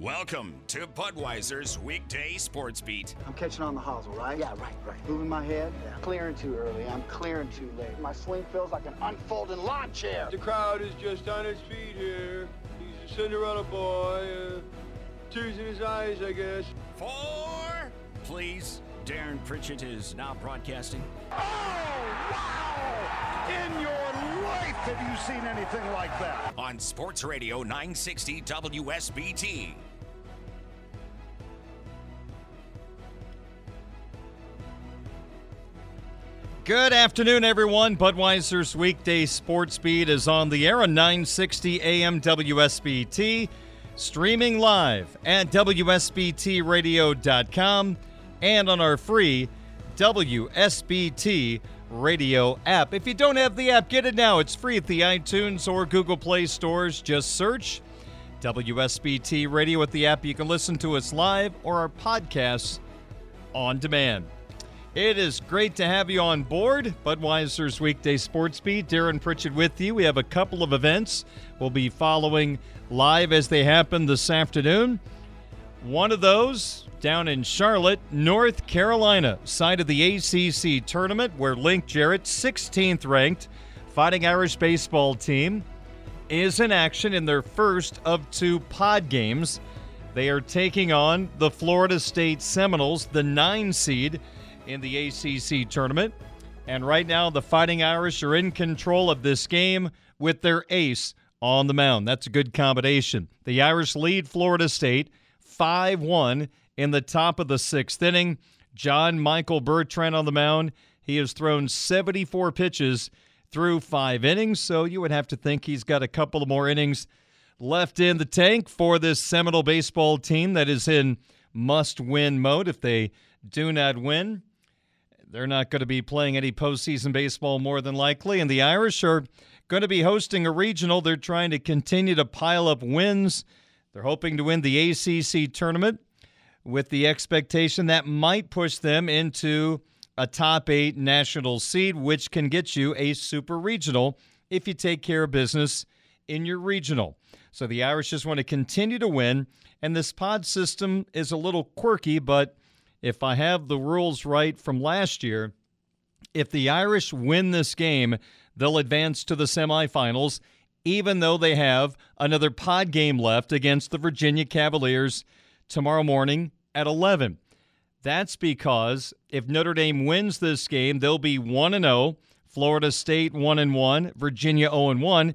Welcome to Budweiser's weekday sports beat. I'm catching on the hosel, right? Yeah, right, right. Moving my head. Yeah. Clearing too early. I'm clearing too late. My swing feels like an unfolding lawn chair. The crowd is just on its feet here. He's a Cinderella boy. Uh, tears in his eyes, I guess. Four, please, Darren Pritchett is now broadcasting. Oh, wow! In your life have you seen anything like that? On Sports Radio 960 WSBT. Good afternoon, everyone. Budweiser's weekday sports beat is on the air on 960 AM WSBT, streaming live at WSBTradio.com and on our free WSBT radio app. If you don't have the app, get it now. It's free at the iTunes or Google Play stores. Just search WSBT Radio with the app. You can listen to us live or our podcasts on demand. It is great to have you on board. Budweiser's weekday sports beat. Darren Pritchett with you. We have a couple of events we'll be following live as they happen this afternoon. One of those down in Charlotte, North Carolina, side of the ACC tournament, where Link Jarrett, 16th ranked Fighting Irish baseball team, is in action in their first of two pod games. They are taking on the Florida State Seminoles, the nine seed in the ACC tournament. And right now, the Fighting Irish are in control of this game with their ace on the mound. That's a good combination. The Irish lead Florida State 5 1 in the top of the sixth inning. John Michael Bertrand on the mound. He has thrown 74 pitches through five innings, so you would have to think he's got a couple of more innings left in the tank for this Seminole baseball team that is in must win mode. If they do not win, they're not going to be playing any postseason baseball more than likely. And the Irish are going to be hosting a regional. They're trying to continue to pile up wins. They're hoping to win the ACC tournament with the expectation that might push them into a top eight national seed, which can get you a super regional if you take care of business in your regional. So the Irish just want to continue to win. And this pod system is a little quirky, but if I have the rules right from last year, if the Irish win this game, they'll advance to the semifinals, even though they have another pod game left against the Virginia Cavaliers tomorrow morning at 11. That's because if Notre Dame wins this game, they'll be 1 0, Florida State 1 1, Virginia 0 1.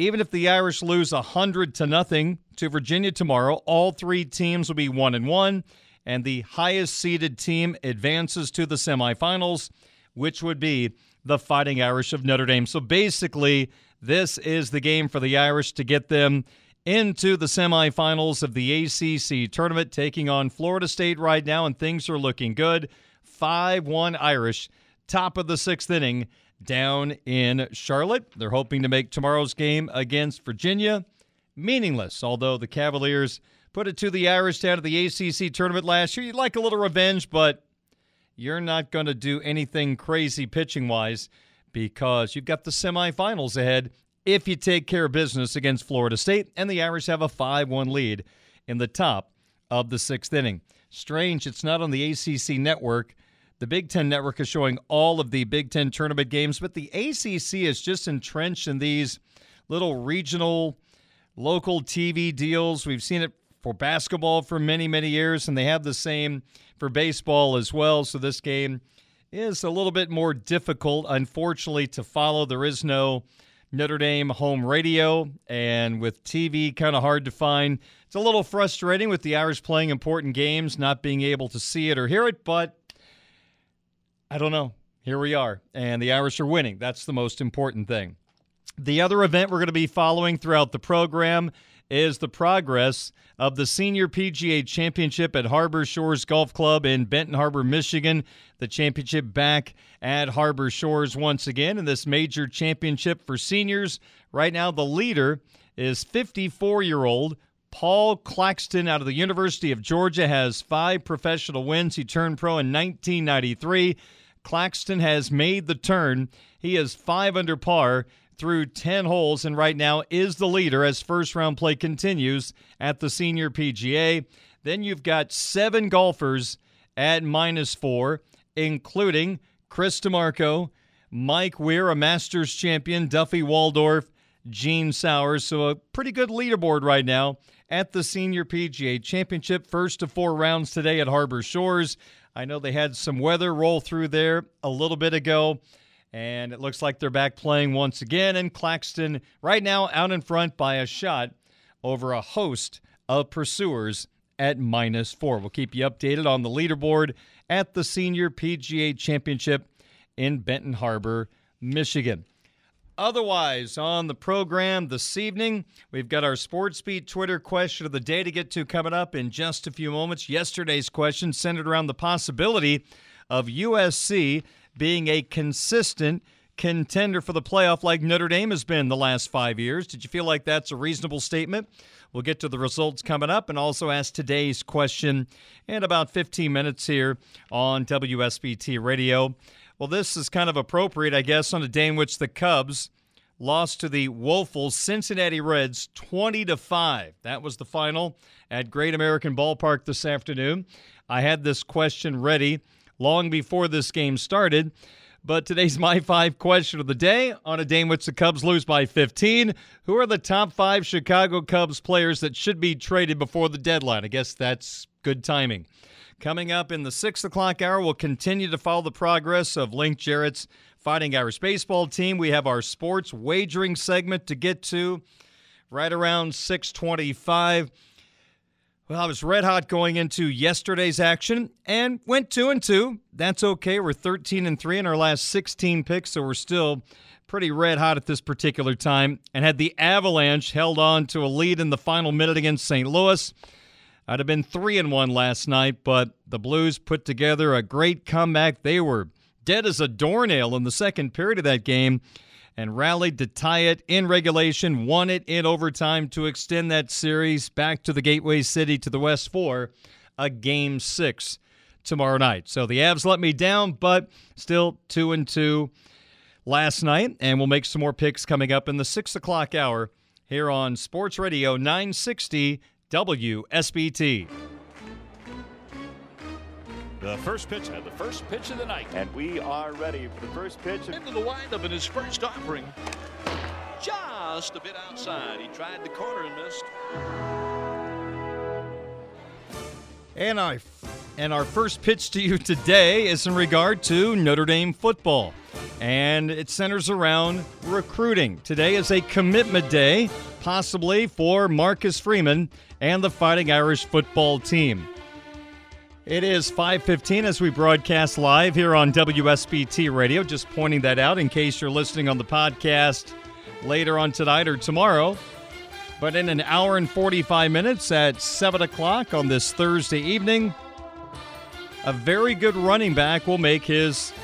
Even if the Irish lose 100 to nothing to Virginia tomorrow, all three teams will be 1 1 and the highest seeded team advances to the semifinals, which would be the Fighting Irish of Notre Dame. So basically, this is the game for the Irish to get them into the semifinals of the ACC tournament, taking on Florida State right now, and things are looking good. 5 1 Irish, top of the sixth inning down in Charlotte. They're hoping to make tomorrow's game against Virginia meaningless, although the Cavaliers put it to the Irish down at the ACC tournament last year. You'd like a little revenge, but you're not going to do anything crazy pitching wise because you've got the semifinals ahead if you take care of business against Florida State, and the Irish have a 5 1 lead in the top of the sixth inning. Strange, it's not on the ACC network. The Big Ten network is showing all of the Big Ten tournament games, but the ACC is just entrenched in these little regional, local TV deals. We've seen it for basketball for many, many years, and they have the same for baseball as well. So this game is a little bit more difficult, unfortunately, to follow. There is no Notre Dame home radio, and with TV kind of hard to find. It's a little frustrating with the Irish playing important games, not being able to see it or hear it, but I don't know. Here we are, and the Irish are winning. That's the most important thing. The other event we're going to be following throughout the program is the progress of the Senior PGA Championship at Harbor Shores Golf Club in Benton Harbor, Michigan. The championship back at Harbor Shores once again in this major championship for seniors. Right now, the leader is 54 year old Paul Claxton out of the University of Georgia has five professional wins. He turned pro in 1993. Claxton has made the turn. He is five under par through 10 holes and right now is the leader as first round play continues at the Senior PGA. Then you've got seven golfers at minus four, including Chris DiMarco, Mike Weir, a Masters champion, Duffy Waldorf, Gene Sauers. So a pretty good leaderboard right now at the Senior PGA Championship. First of four rounds today at Harbor Shores. I know they had some weather roll through there a little bit ago, and it looks like they're back playing once again. And Claxton, right now, out in front by a shot over a host of pursuers at minus four. We'll keep you updated on the leaderboard at the Senior PGA Championship in Benton Harbor, Michigan. Otherwise, on the program this evening, we've got our Sports Beat Twitter question of the day to get to coming up in just a few moments. Yesterday's question centered around the possibility of USC being a consistent contender for the playoff like Notre Dame has been the last five years. Did you feel like that's a reasonable statement? We'll get to the results coming up and also ask today's question in about 15 minutes here on WSBT Radio. Well, this is kind of appropriate, I guess, on a day in which the Cubs lost to the woeful Cincinnati Reds 20 to 5. That was the final at Great American Ballpark this afternoon. I had this question ready long before this game started. But today's my five question of the day on a day in which the Cubs lose by 15. Who are the top five Chicago Cubs players that should be traded before the deadline? I guess that's good timing. Coming up in the 6 o'clock hour, we'll continue to follow the progress of Link Jarrett's Fighting Irish baseball team. We have our sports wagering segment to get to right around 625. Well, I was red hot going into yesterday's action and went 2 and 2. That's okay. We're 13 and 3 in our last 16 picks, so we're still pretty red hot at this particular time and had the Avalanche held on to a lead in the final minute against St. Louis. I'd have been 3 and 1 last night, but the Blues put together a great comeback. They were dead as a doornail in the second period of that game and rallied to tie it in regulation, won it in overtime to extend that series back to the Gateway City to the West for a game 6 tomorrow night. So the Avs let me down, but still 2 and 2 last night, and we'll make some more picks coming up in the 6 o'clock hour here on Sports Radio 960 WSBT. The first pitch and the first pitch of the night. And we are ready for the first pitch. Into the windup in his first offering. Just a bit outside. He tried the corner and missed. And I and our first pitch to you today is in regard to Notre Dame football. And it centers around recruiting. Today is a commitment day, possibly for Marcus Freeman and the Fighting Irish football team. It is 5:15 as we broadcast live here on WSBT Radio. Just pointing that out in case you're listening on the podcast later on tonight or tomorrow. But in an hour and 45 minutes at 7 o'clock on this Thursday evening, a very good running back will make his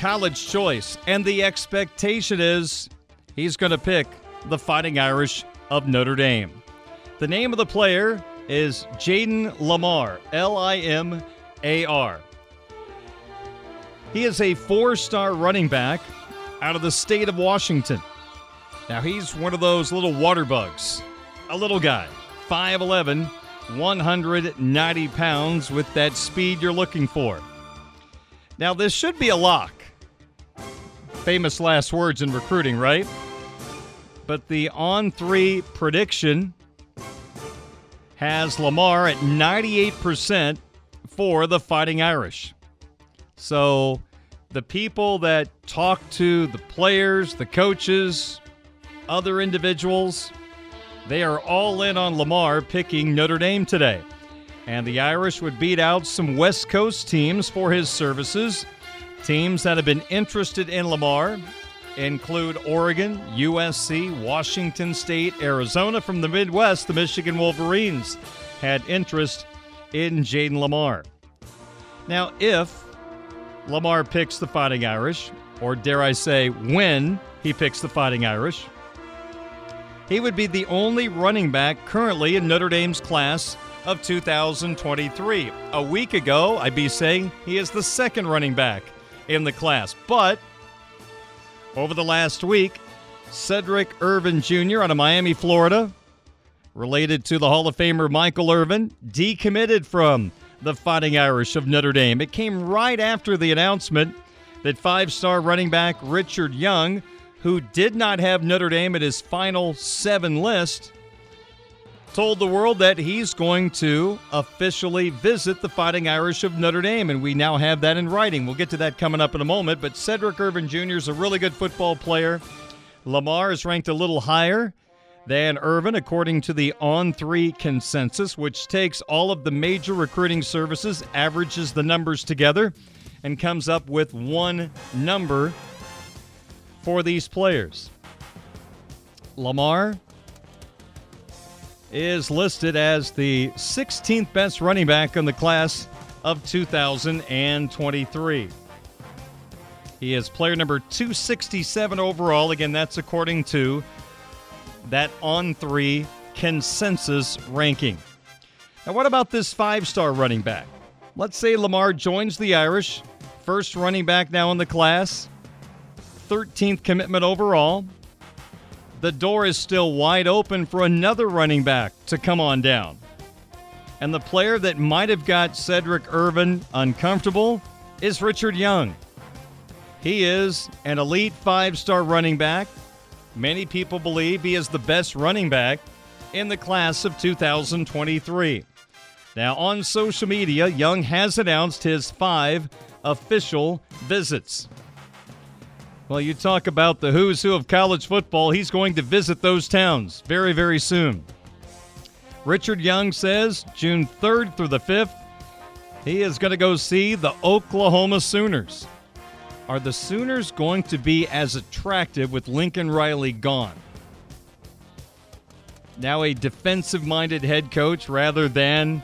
college choice. And the expectation is he's going to pick the Fighting Irish of Notre Dame. The name of the player is Jaden Limar, L I M A R. He is a four star running back out of the state of Washington. Now, he's one of those little water bugs, a little guy, 5'11, 190 pounds with that speed you're looking for. Now, this should be a lock. Famous last words in recruiting, right? But the on three prediction has Limar at 98% for the Fighting Irish. So the people that talk to the players, the coaches, other individuals, they are all in on Limar picking Notre Dame today. And the Irish would beat out some West Coast teams for his services, teams that have been interested in Limar, include Oregon, USC, Washington State, Arizona. From the Midwest, the Michigan Wolverines had interest in Jaden Limar. Now, if Limar picks the Fighting Irish, or dare I say, when he picks the Fighting Irish, he would be the only running back currently in Notre Dame's class of 2023. A week ago, I'd be saying he is the second running back in the class. But over the last week, Cedric Irvin Jr. out of Miami, Florida, related to the Hall of Famer Michael Irvin, decommitted from the Fighting Irish of Notre Dame. It came right after the announcement that five star running back Richard Young, who did not have Notre Dame at his final seven list, told the world that he's going to officially visit the Fighting Irish of Notre Dame, and we now have that in writing. We'll get to that coming up in a moment, but Cedric Irvin Jr. is a really good football player. Limar is ranked a little higher than Irvin, according to the On 3 consensus, which takes all of the major recruiting services, averages the numbers together, and comes up with one number for these players. Limar is listed as the 16th best running back in the class of 2023. He is player number 267 overall. Again, that's according to that on three consensus ranking. Now, what about this five star running back? Let's say Limar joins the Irish, first running back now in the class, 13th commitment overall the door is still wide open for another running back to come on down. And the player that might have got Cedric Irvin uncomfortable is Richard Young. He is an elite five star running back. Many people believe he is the best running back in the class of 2023. Now, on social media, Young has announced his five official visits. Well, you talk about the who's who of college football. He's going to visit those towns very, very soon. Richard Young says June 3rd through the 5th, he is going to go see the Oklahoma Sooners. Are the Sooners going to be as attractive with Lincoln Riley gone? Now, a defensive minded head coach rather than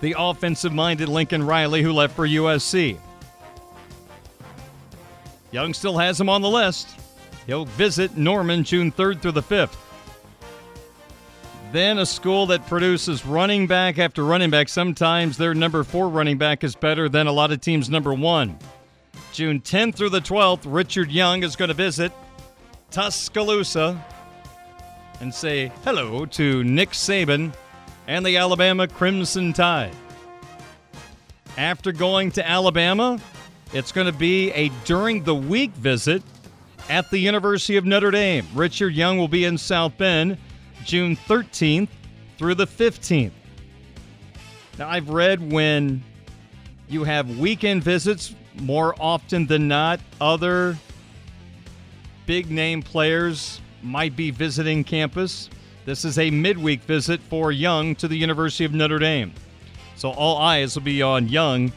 the offensive minded Lincoln Riley who left for USC. Young still has him on the list. He'll visit Norman June 3rd through the 5th. Then a school that produces running back after running back. Sometimes their number four running back is better than a lot of teams' number one. June 10th through the 12th, Richard Young is going to visit Tuscaloosa and say hello to Nick Saban and the Alabama Crimson Tide. After going to Alabama, it's going to be a during the week visit at the University of Notre Dame. Richard Young will be in South Bend June 13th through the 15th. Now, I've read when you have weekend visits, more often than not, other big name players might be visiting campus. This is a midweek visit for Young to the University of Notre Dame. So all eyes will be on Young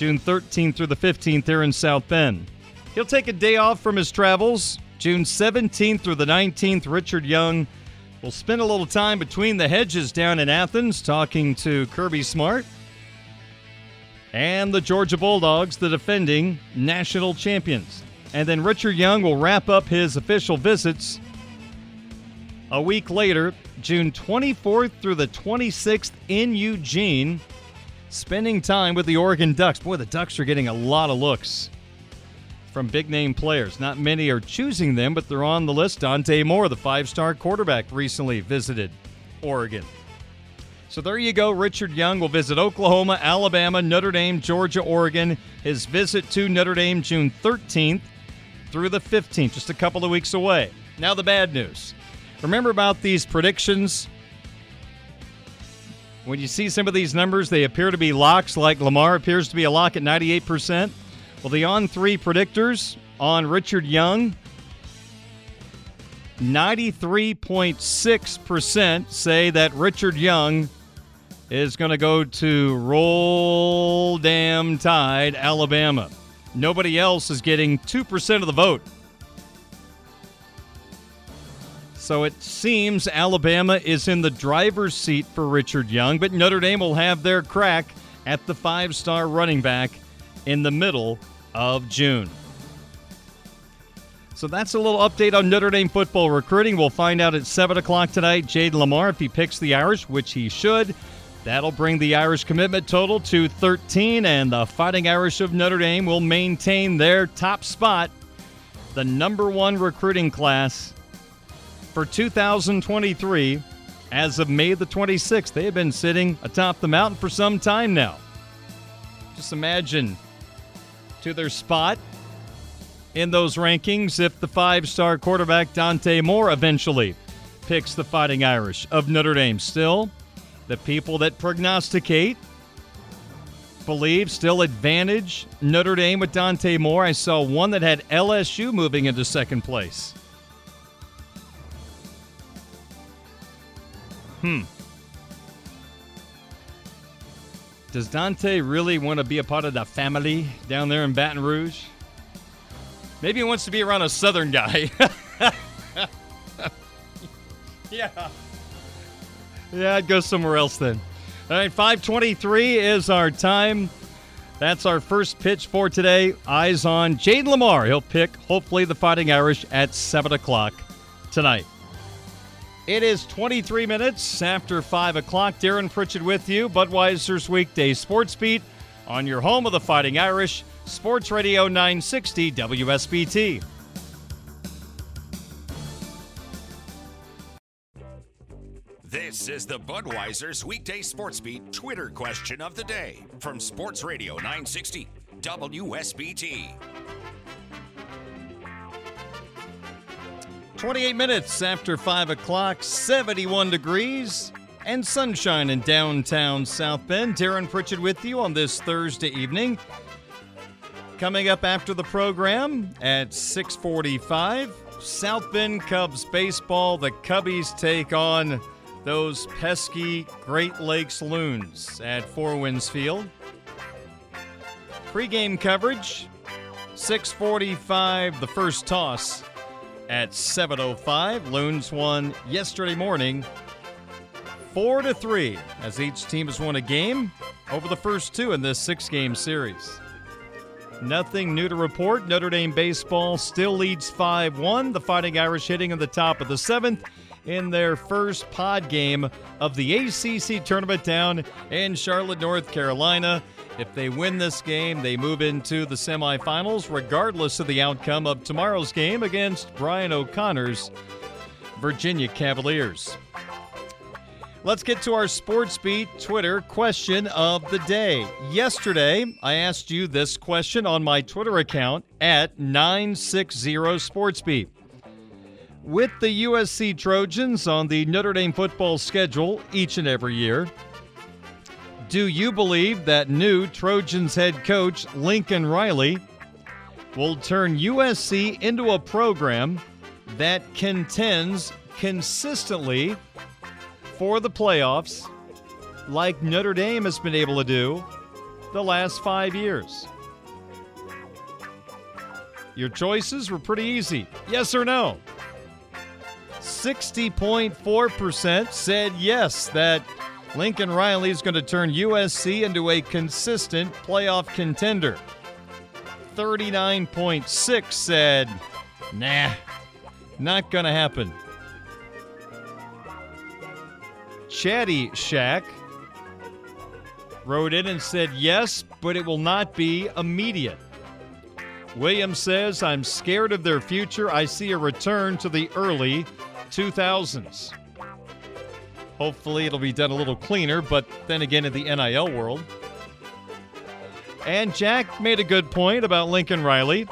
June 13th through the 15th here in South Bend. He'll take a day off from his travels. June 17th through the 19th, Richard Young will spend a little time between the hedges down in Athens talking to Kirby Smart and the Georgia Bulldogs, the defending national champions. And then Richard Young will wrap up his official visits a week later, June 24th through the 26th in Eugene spending time with the Oregon Ducks. Boy, the Ducks are getting a lot of looks from big name players. Not many are choosing them, but they're on the list. Dante Moore, the five star quarterback, recently visited Oregon. So there you go. Richard Young will visit Oklahoma, Alabama, Notre Dame, Georgia, Oregon. His visit to Notre Dame June 13th through the 15th, just a couple of weeks away. Now, the bad news. Remember about these predictions when you see some of these numbers, they appear to be locks, like Limar appears to be a lock at 98%. Well, the on three predictors on Richard Young 93.6% say that Richard Young is going to go to Roll Damn Tide, Alabama. Nobody else is getting 2% of the vote So it seems Alabama is in the driver's seat for Richard Young, but Notre Dame will have their crack at the five star running back in the middle of June. So that's a little update on Notre Dame football recruiting. We'll find out at 7 o'clock tonight. Jade Limar, if he picks the Irish, which he should, that'll bring the Irish commitment total to 13, and the Fighting Irish of Notre Dame will maintain their top spot, the number one recruiting class for 2023 as of May the 26th. They have been sitting atop the mountain for some time now. Just imagine to their spot in those rankings if the five star quarterback Dante Moore eventually picks the Fighting Irish of Notre Dame. Still, the people that prognosticate believe still advantage Notre Dame with Dante Moore. I saw one that had LSU moving into second place. Hmm. Does Dante really want to be a part of the family down there in Baton Rouge? Maybe he wants to be around a southern guy. yeah. Yeah, I'd go somewhere else then. All right, 523 is our time. That's our first pitch for today. Eyes on Jade Limar. He'll pick, hopefully, the Fighting Irish at 7 o'clock tonight. It is 23 minutes after 5 o'clock. Darren Pritchett with you, Budweiser's weekday sports beat on your home of the Fighting Irish, Sports Radio 960 WSBT. This is the Budweiser's weekday sports beat Twitter question of the day from Sports Radio 960 WSBT. 28 minutes after 5 o'clock, 71 degrees, and sunshine in downtown South Bend. Darren Pritchett with you on this Thursday evening. Coming up after the program at 645, South Bend Cubs baseball. The Cubbies take on those pesky Great Lakes Loons at Four Winds Field. Pre-game coverage, 645, the first toss at 7:05. Loons won yesterday morning, four to three, as each team has won a game over the first two in this six-game series. Nothing new to report. Notre Dame baseball still leads 5-1. The Fighting Irish hitting in the top of the seventh in their first pod game of the ACC tournament down in Charlotte, North Carolina. If they win this game, they move into the semifinals, regardless of the outcome of tomorrow's game against Brian O'Connor's Virginia Cavaliers. Let's get to our Sports Beat Twitter question of the day. Yesterday, I asked you this question on my Twitter account at 960 SportsBeat. With the USC Trojans on the Notre Dame football schedule each and every year, do you believe that new Trojans head coach Lincoln Riley will turn USC into a program that contends consistently for the playoffs like Notre Dame has been able to do the last five years? Your choices were pretty easy yes or no. 60.4% said yes, that Lincoln Riley is going to turn USC into a consistent playoff contender. 39.6 said, nah, not going to happen. Chatty Shack wrote in and said, yes, but it will not be immediate. Williams says, I'm scared of their future. I see a return to the early 2000s. Hopefully, it'll be done a little cleaner, but then again, in the NIL world. And Jack made a good point about Lincoln Riley.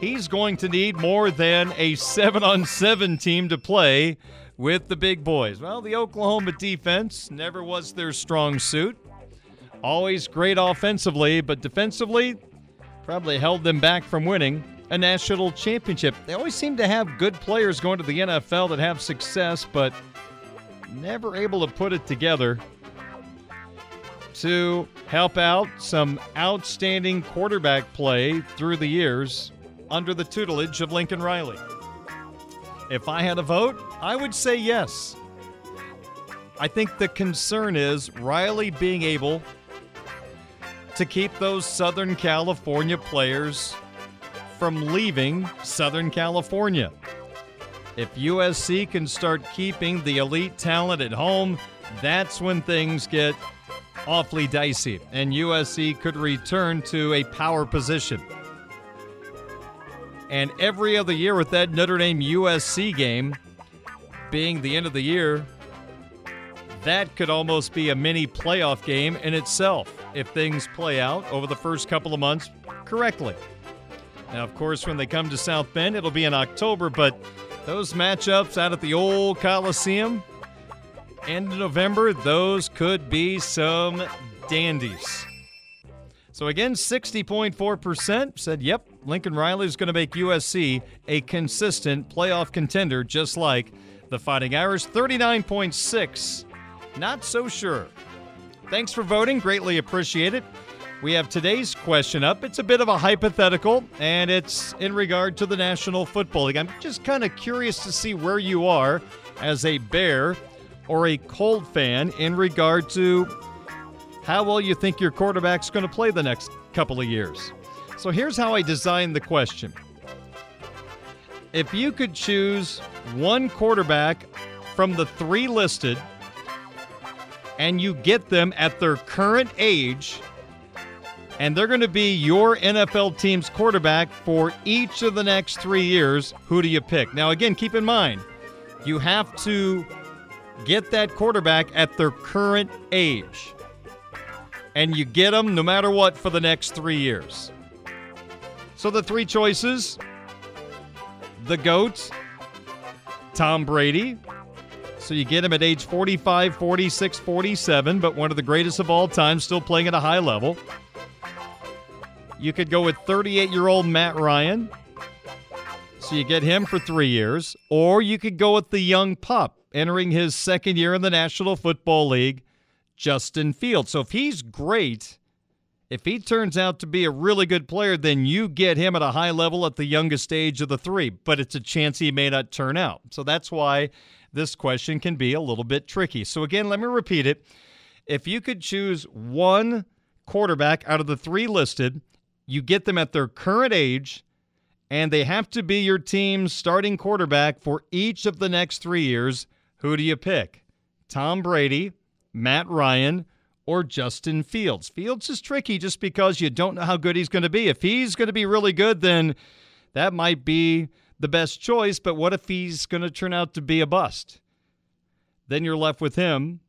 He's going to need more than a seven on seven team to play with the big boys. Well, the Oklahoma defense never was their strong suit. Always great offensively, but defensively, probably held them back from winning a national championship. They always seem to have good players going to the NFL that have success, but never able to put it together to help out some outstanding quarterback play through the years under the tutelage of Lincoln Riley. If I had a vote, I would say yes. I think the concern is Riley being able to keep those Southern California players from leaving Southern California. If USC can start keeping the elite talent at home, that's when things get awfully dicey, and USC could return to a power position. And every other year with that Notre Dame USC game being the end of the year, that could almost be a mini playoff game in itself if things play out over the first couple of months correctly. Now, of course, when they come to South Bend, it'll be in October, but those matchups out at the old Coliseum, end of November, those could be some dandies. So again, 60.4% said, yep, Lincoln Riley is going to make USC a consistent playoff contender, just like the Fighting Irish. 39.6, not so sure. Thanks for voting, greatly appreciate it. We have today's question up. It's a bit of a hypothetical, and it's in regard to the National Football League. I'm just kind of curious to see where you are as a Bear or a Colt fan in regard to how well you think your quarterback's going to play the next couple of years. So here's how I designed the question. If you could choose one quarterback from the three listed and you get them at their current age, and they're going to be your NFL team's quarterback for each of the next three years, who do you pick? Now, again, keep in mind, you have to get that quarterback at their current age. And you get them no matter what for the next three years. So the three choices the GOAT, Tom Brady. So you get him at age 45, 46, 47, but one of the greatest of all time, still playing at a high level. You could go with 38 year old Matt Ryan. So you get him for three years. Or you could go with the young pup entering his second year in the National Football League, Justin Fields. So if he's great, if he turns out to be a really good player, then you get him at a high level at the youngest age of the three, but it's a chance he may not turn out. So that's why this question can be a little bit tricky. So again, let me repeat it. If you could choose one quarterback out of the three listed, you get them at their current age, and they have to be your team's starting quarterback for each of the next three years. Who do you pick? Tom Brady, Matt Ryan, or Justin Fields. Fields is tricky just because you don't know how good he's going to be. If he's going to be really good, then that might be the best choice. But what if he's going to turn out to be a bust? Then you're left with him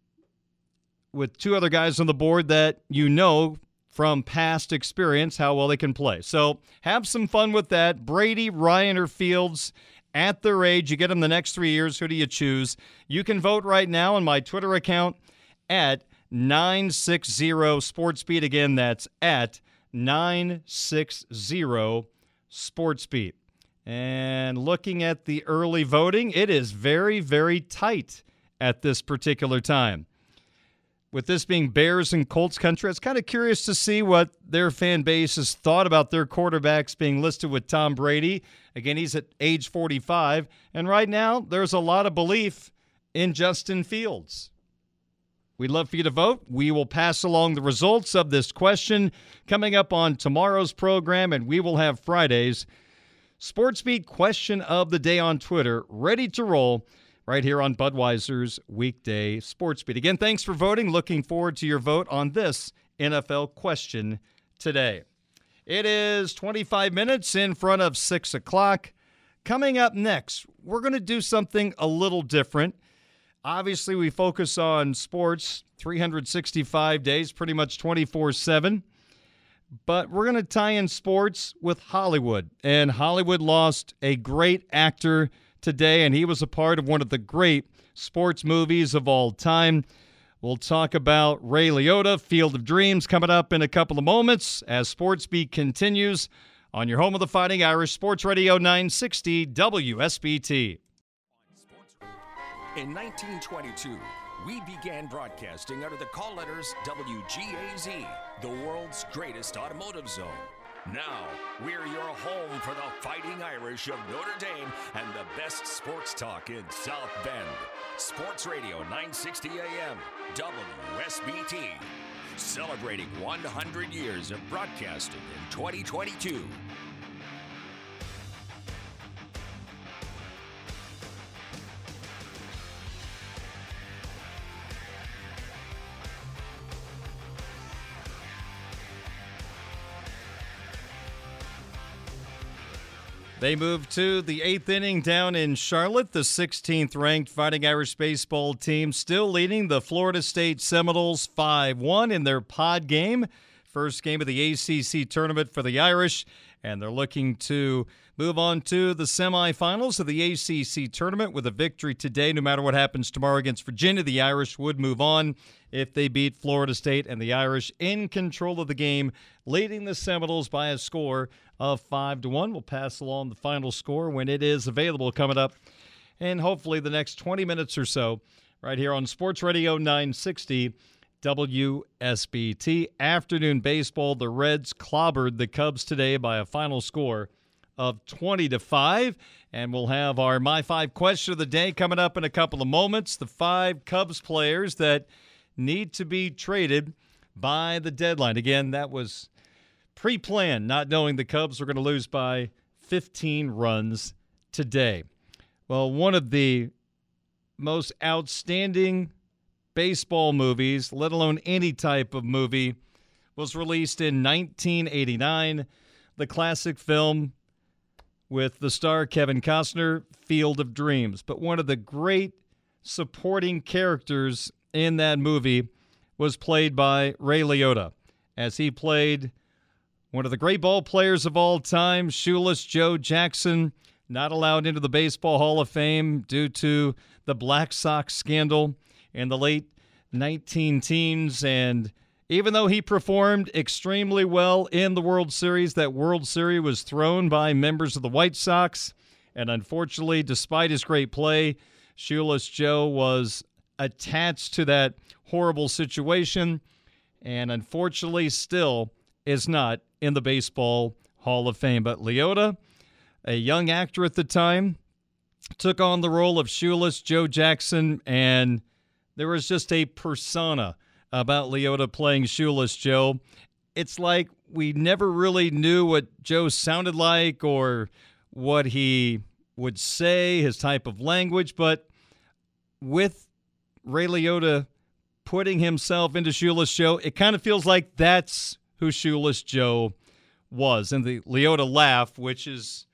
with two other guys on the board that you know from past experience how well they can play. So have some fun with that. Brady, Ryan, or Fields at their age. You get them the next three years. Who do you choose? You can vote right now on my Twitter account at 960 SportsBeat. Again, that's at 960 SportsBeat. And looking at the early voting, it is very, very tight at this particular time. With this being Bears and Colts country, it's kind of curious to see what their fan base has thought about their quarterbacks being listed with Tom Brady. Again, he's at age 45. And right now, there's a lot of belief in Justin Fields. We'd love for you to vote. We will pass along the results of this question coming up on tomorrow's program, and we will have Friday's Sports Beat question of the day on Twitter ready to roll right here on Budweiser's weekday Sports Beat. Again, thanks for voting. Looking forward to your vote on this NFL question today. It is 25 minutes in front of 6 o'clock. Coming up next, we're going to do something a little different. Obviously, we focus on sports 365 days, pretty much 24 7. But we're going to tie in sports with Hollywood. And Hollywood lost a great actor today, and he was a part of one of the great sports movies of all time. We'll talk about Ray Liotta, Field of Dreams, coming up in a couple of moments as Sports Beat continues on your home of the Fighting Irish Sports Radio 960 WSBT. In 1922, we began broadcasting under the call letters WGAZ, the world's greatest automotive zone. Now, we're your home for the Fighting Irish of Notre Dame and the best sports talk in South Bend. Sports Radio 960 AM, WSBT. Celebrating 100 years of broadcasting in 2022. They move to the eighth inning down in Charlotte. The 16th ranked Fighting Irish baseball team still leading the Florida State Seminoles 5 1 in their pod game. First game of the ACC tournament for the Irish, and they're looking to move on to the semifinals of the ACC tournament with a victory today. No matter what happens tomorrow against Virginia, the Irish would move on if they beat Florida State, and the Irish in control of the game, leading the Seminoles by a score of 5 to 1. We'll pass along the final score when it is available coming up and hopefully the next 20 minutes or so right here on Sports Radio 960 WSBT. Afternoon baseball, the Reds clobbered the Cubs today by a final score of 20 to 5 and we'll have our my 5 question of the day coming up in a couple of moments. The five Cubs players that need to be traded by the deadline. Again, that was pre planned, not knowing the Cubs were going to lose by 15 runs today. Well, one of the most outstanding baseball movies, let alone any type of movie, was released in 1989. The classic film with the star Kevin Costner, Field of Dreams. But one of the great supporting characters in that movie was played by Ray Liotta, as he played one of the great ball players of all time, shoeless Joe Jackson, not allowed into the Baseball Hall of Fame due to the Black Sox scandal in the late 19 teens. And even though he performed extremely well in the World Series, that World Series was thrown by members of the White Sox. And unfortunately, despite his great play, Shoeless Joe was attached to that horrible situation and unfortunately still is not in the Baseball Hall of Fame. But Liotta, a young actor at the time, took on the role of Shoeless Joe Jackson, and there was just a persona about Liotta playing Shoeless Joe. It's like we never really knew what Joe sounded like or what he would say, his type of language, but with Ray Liotta putting himself into Shoeless Joe, it kind of feels like that's who Shoeless Joe was. And the Liotta laugh, which is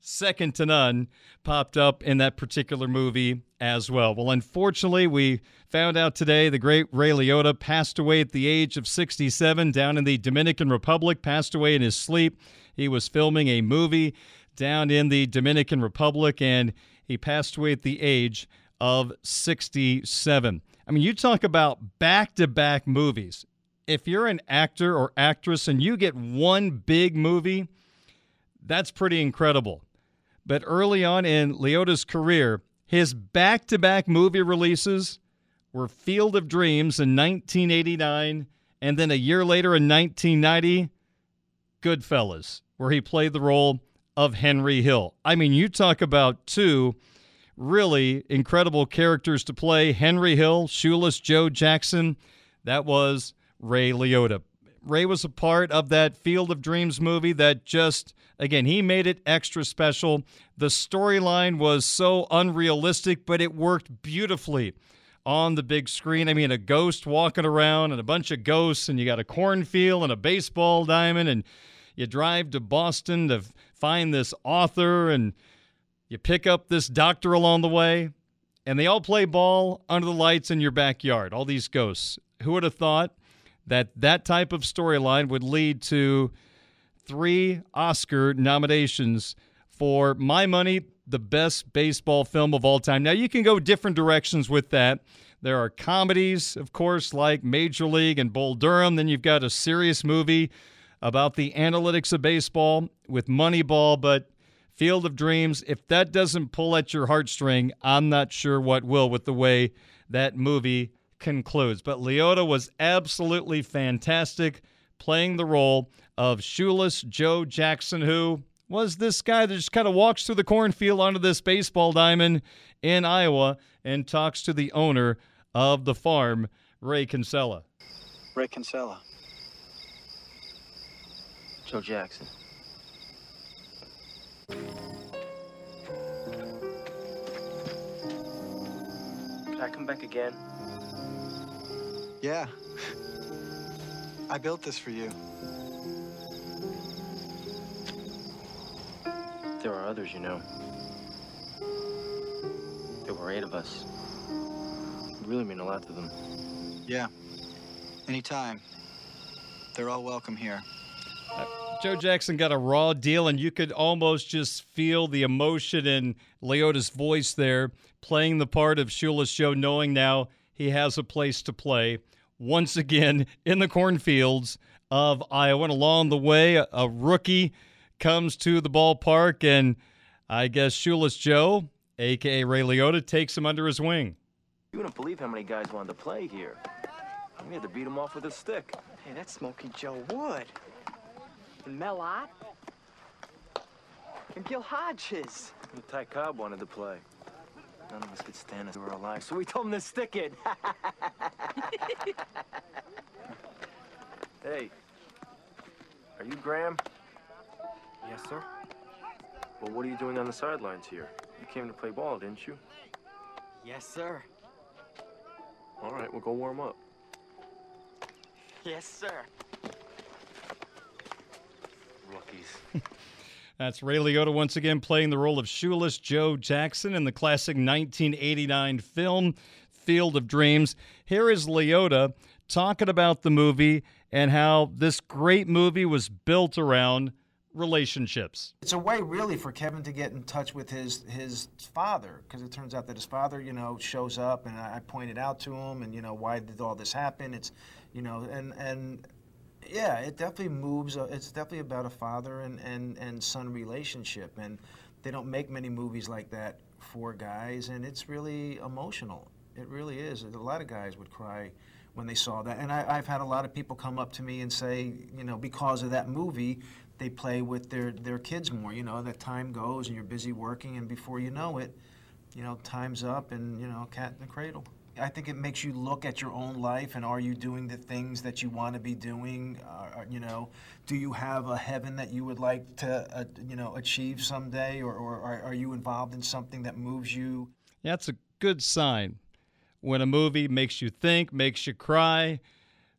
second to none, popped up in that particular movie as well. Well, unfortunately, we found out today the great Ray Liotta passed away at the age of 67 down in the Dominican Republic, passed away in his sleep. He was filming a movie down in the Dominican Republic and he passed away at the age of 67. I mean, you talk about back to back movies if you're an actor or actress and you get one big movie, that's pretty incredible. But early on in Liotta's career, his back to back movie releases were Field of Dreams in 1989, and then a year later in 1990, Goodfellas, where he played the role of Henry Hill. I mean, you talk about two really incredible characters to play Henry Hill, Shoeless Joe Jackson. That was Ray Liotta. Ray was a part of that Field of Dreams movie that just, again, he made it extra special. The storyline was so unrealistic, but it worked beautifully on the big screen. I mean, a ghost walking around and a bunch of ghosts, and you got a cornfield and a baseball diamond, and you drive to Boston to find this author, and you pick up this doctor along the way, and they all play ball under the lights in your backyard, all these ghosts. Who would have thought? That that type of storyline would lead to three Oscar nominations for my money, the best baseball film of all time. Now, you can go different directions with that. There are comedies, of course, like Major League and Bull Durham. Then you've got a serious movie about the analytics of baseball with Moneyball. But Field of Dreams, if that doesn't pull at your heartstring, I'm not sure what will with the way that movie concludes. But Liotta was absolutely fantastic playing the role of shoeless Joe Jackson, who was this guy that just kind of walks through the cornfield onto this baseball diamond in Iowa and talks to the owner of the farm, Ray Kinsella. Ray Kinsella. Joe Jackson. Did I come back again? Yeah. I built this for you. There are others, you know. There were eight of us. You really mean a lot to them. Yeah. Anytime. They're all welcome here. Uh, Joe Jackson got a raw deal, and you could almost just feel the emotion in Liotta's voice there, playing the part of Shoeless Joe, knowing now he has a place to play once again in the cornfields of Iowa. And along the way, a rookie comes to the ballpark, and I guess Shoeless Joe, aka Ray Liotta, takes him under his wing. You wouldn't believe how many guys wanted to play here. We had to beat them off with a stick. Hey, that's Smokey Joe Wood. And Mel Ott. And Gil Hodges. And Ty Cobb wanted to play. None of us could stand us. We were alive, so we told him to stick it. hey, are you Graham? Yes, sir. Well, what are you doing on the sidelines here? You came to play ball, didn't you? Yes, sir. All right, we'll go warm up. Yes, sir. Rookies. That's Ray Liotta once again playing the role of shoeless Joe Jackson in the classic 1989 film Field of Dreams. Here is Liotta talking about the movie and how this great movie was built around relationships. It's a way, really, for Kevin to get in touch with his his father, because it turns out that his father, you know, shows up, and I pointed out to him, and you know, why did all this happen? It's, you know, and and yeah, it definitely moves. uh, It's definitely about a father and and and son relationship, and they don't make many movies like that for guys, and it's really emotional. It really is. A lot of guys would cry when they saw that, and I, I've had a lot of people come up to me and say, you know, because of that movie, they play with their their kids more. You know, that time goes, and you're busy working, and before you know it, you know, time's up, and you know, cat in the cradle. I think it makes you look at your own life and are you doing the things that you want to be doing? Uh, you know, do you have a heaven that you would like to, uh, you know, achieve someday, or, or are, are you involved in something that moves you? That's a good sign when a movie makes you think, makes you cry,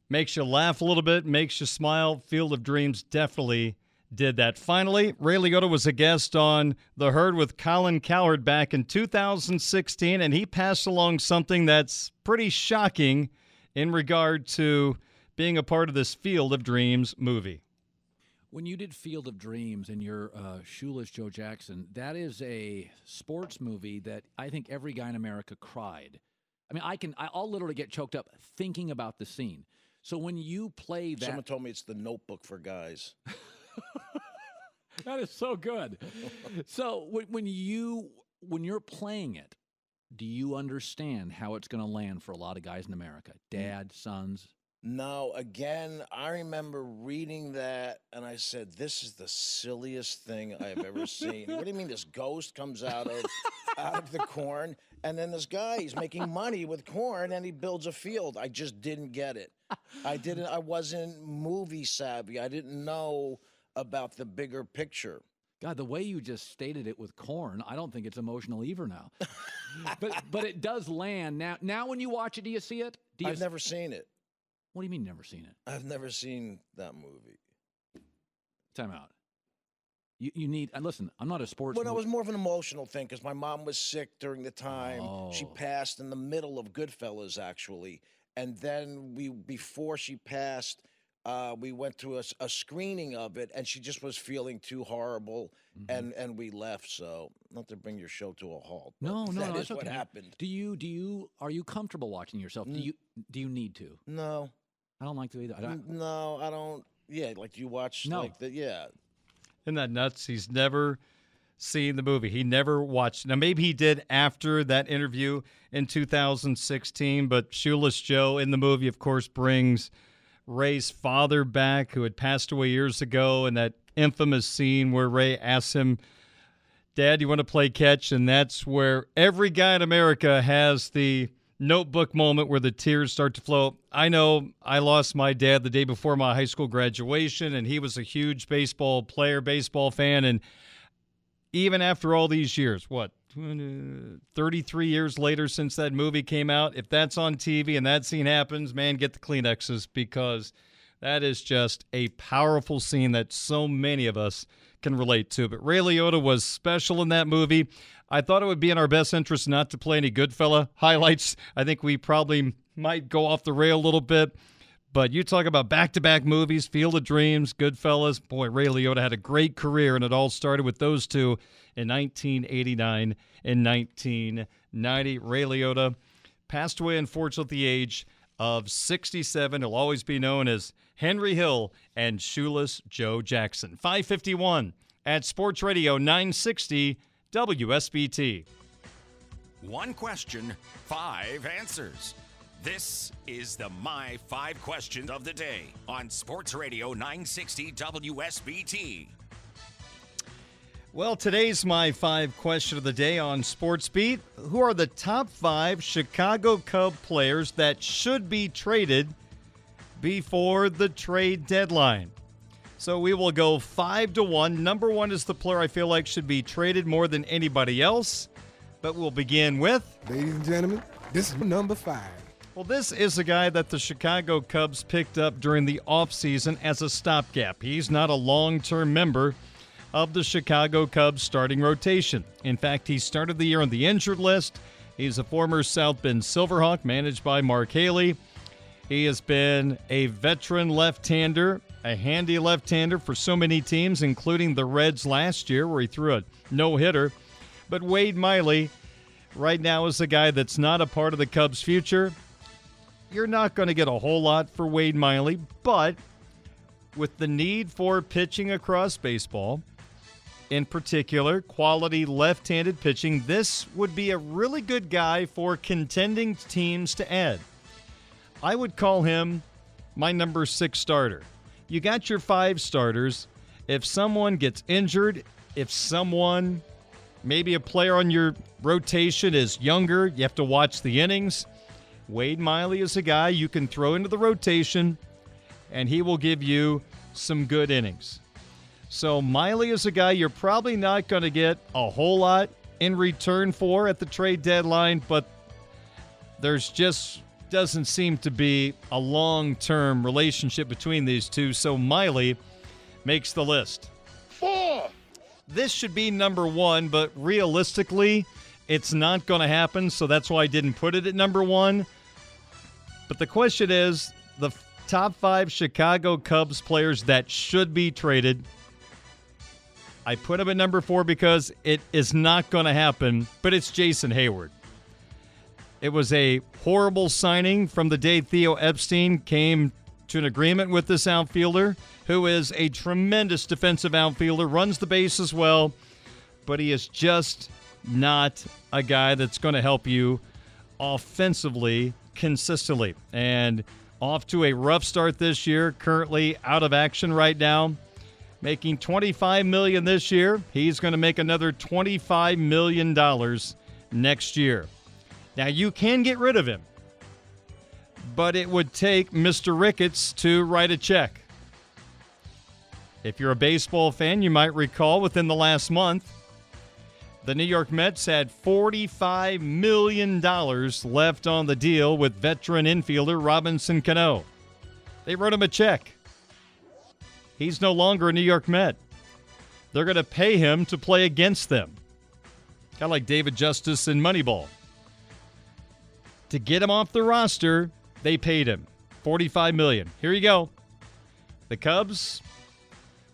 makes you laugh a little bit, makes you smile. Field of Dreams definitely did that. Finally, Ray Liotta was a guest on The Herd with Colin Cowherd back in 2016, and he passed along something that's pretty shocking in regard to being a part of this Field of Dreams movie. When you did Field of Dreams and you're uh, Shoeless Joe Jackson, that is a sports movie that I think every guy in America cried. I mean, I can, I'll literally get choked up thinking about the scene. So when you play that, Someone told me it's the notebook for guys. that is so good. so when, when you when you're playing it, do you understand how it's going to land for a lot of guys in America? Mm. Dad, sons. No, again, I remember reading that and I said, This is the silliest thing I've ever seen. what do you mean this ghost comes out of out of the corn? And then this guy, he's making money with corn and he builds a field. I just didn't get it. I didn't I wasn't movie savvy. I didn't know about the bigger picture. God, the way you just stated it with corn, I don't think it's emotional either now. but but it does land now. Now when you watch it, do you see it? Do you I've never seen it. What do you mean never seen it? I've never seen that movie. Time out. You you need and listen. I'm not a sports. Well, it mo- was more of an emotional thing because my mom was sick during the time. She Oh. passed in the middle of Goodfellas, actually, and then we before she passed, uh, we went to a, screening of it, and she just was feeling too horrible, Mm-hmm. and and we left. So not to bring your show to a halt. No, no, that no. is that's what okay. happened. Do you do you are you comfortable watching yourself? Do Mm. you do you need to? No, I don't like to either. I, N- no, I don't. Yeah, like you watch No. like the yeah. Isn't that nuts? He's never seen the movie. He never watched. Now, maybe he did after that interview in 2016, but Shoeless Joe in the movie, of course, brings Ray's father back, who had passed away years ago, and that infamous scene where Ray asks him, Dad, you want to play catch? And that's where every guy in America has the notebook moment where the tears start to flow. I know I lost my dad the day before my high school graduation, and he was a huge baseball player, baseball fan. And even after all these years, what, 33 years later since that movie came out, if that's on TV and that scene happens, man, get the Kleenexes because that is just a powerful scene that so many of us can relate to. But Ray Liotta was special in that movie. I thought it would be in our best interest not to play any Goodfella highlights. I think we probably might go off the rail a little bit. But you talk about back to back movies, Field of Dreams, Goodfellas. Boy, Ray Liotta had a great career, and it all started with those two in 1989 and 1990. Ray Liotta passed away, unfortunately, at the age of 67. He'll always be known as Henry Hill and Shoeless Joe Jackson. 551 at Sports Radio 960 WSBT. One question, five answers. This is the My Five Questions of the Day on Sports Radio 960 WSBT. Well, today's my five question of the day on Sports Beat. Who are the top five Chicago Cub players that should be traded before the trade deadline? So we will go five to one. Number one is the player I feel like should be traded more than anybody else. But we'll begin with. Ladies and gentlemen, this is number five. Well, this is a guy that the Chicago Cubs picked up during the offseason as a stopgap. He's not a long term member of the Chicago Cubs starting rotation. In fact, he started the year on the injured list. He's a former South Bend Silverhawk managed by Mark Haley. He has been a veteran left hander, a handy left hander for so many teams, including the Reds last year, where he threw a no hitter. But Wade Miley, right now, is a guy that's not a part of the Cubs' future. You're not going to get a whole lot for Wade Miley, but with the need for pitching across baseball, in particular, quality left handed pitching, this would be a really good guy for contending teams to add. I would call him my number six starter. You got your five starters. If someone gets injured, if someone, maybe a player on your rotation is younger, you have to watch the innings. Wade Miley is a guy you can throw into the rotation, and he will give you some good innings. So Miley is a guy you're probably not going to get a whole lot in return for at the trade deadline, but there's just doesn't seem to be a long-term relationship between these two. So Miley makes the list. Four. This should be number one, but realistically, it's not going to happen. So that's why I didn't put it at number one. But the question is the top five Chicago Cubs players that should be traded I put him at number four because it is not going to happen, but it's Jason Heyward. It was a horrible signing from the day Theo Epstein came to an agreement with this outfielder, who is a tremendous defensive outfielder, runs the base as well, but he is just not a guy that's going to help you offensively consistently. And off to a rough start this year, currently out of action right now making 25 million this year. He's going to make another 25 million dollars next year. Now you can get rid of him, but it would take Mr. Ricketts to write a check. If you're a baseball fan, you might recall within the last month, the New York Mets had $45 million left on the deal with veteran infielder Robinson Cano. They wrote him a check. He's no longer a New York Met. They're going to pay him to play against them. Kind of like David Justice in Moneyball. To get him off the roster, they paid him 45 million. Here you go. The Cubs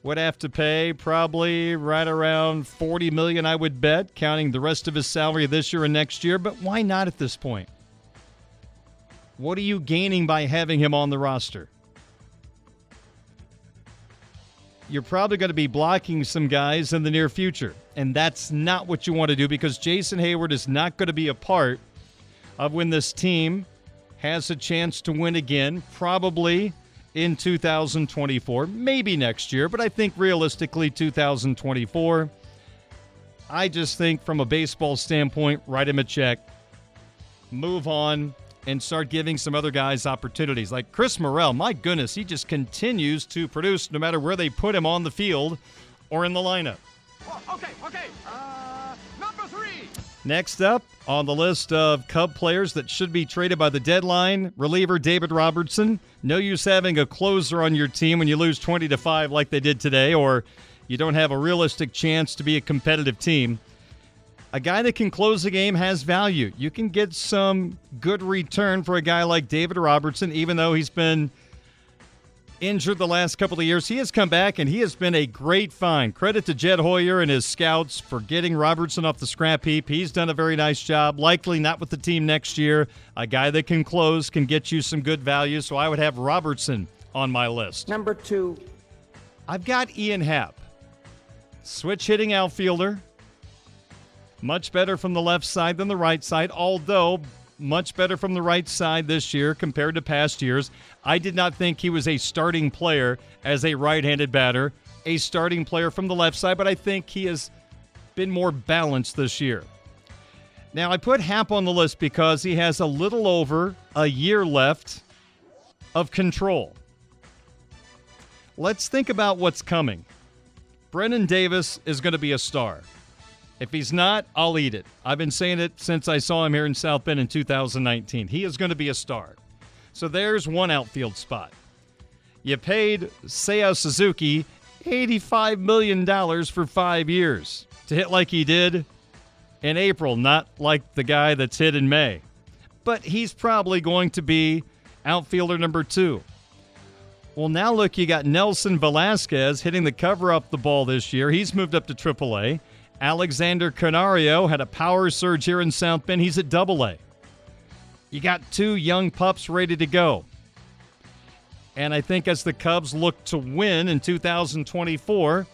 would have to pay probably right around 40 million I would bet, counting the rest of his salary this year and next year, but why not at this point? What are you gaining by having him on the roster? You're probably going to be blocking some guys in the near future. And that's not what you want to do because Jason Heyward is not going to be a part of when this team has a chance to win again, probably in 2024, maybe next year, but I think realistically 2024. I just think from a baseball standpoint, write him a check, move on, and start giving some other guys opportunities. Like Chris Morel, my goodness, he just continues to produce no matter where they put him on the field or in the lineup. okay, okay. Uh, number three. Next up on the list of Cub players that should be traded by the deadline, reliever David Robertson. No use having a closer on your team when you lose 20 to 5 like they did today or you don't have a realistic chance to be a competitive team. A guy that can close the game has value. You can get some good return for a guy like David Robertson even though he's been injured the last couple of years. He has come back and he has been a great find. Credit to Jed Hoyer and his scouts for getting Robertson off the scrap heap. He's done a very nice job. Likely not with the team next year. A guy that can close can get you some good value. So I would have Robertson on my list. Number two. I've got Ian Happ. Switch hitting outfielder. Much better from the left side than the right side, although much better from the right side this year compared to past years. I did not think he was a starting player as a right handed batter, a starting player from the left side, but I think he has been more balanced this year. Now, I put Happ on the list because he has a little over a year left of control. Let's think about what's coming. Brennen Davis is going to be a star. If he's not, I'll eat it. I've been saying it since I saw him here in South Bend in 2019. He is going to be a star. So there's one outfield spot. You paid Seiya Suzuki $85 million for five years to hit like he did in April, not like the guy that's hit in May. But he's probably going to be outfielder number two. Well, now look, you got Nelson Velasquez hitting the cover up the ball this year. He's moved up to AAA. Alexander Canario had a power surge here in South Bend. He's at double A. You got two young pups ready to go. And I think as the Cubs look to win in 2024,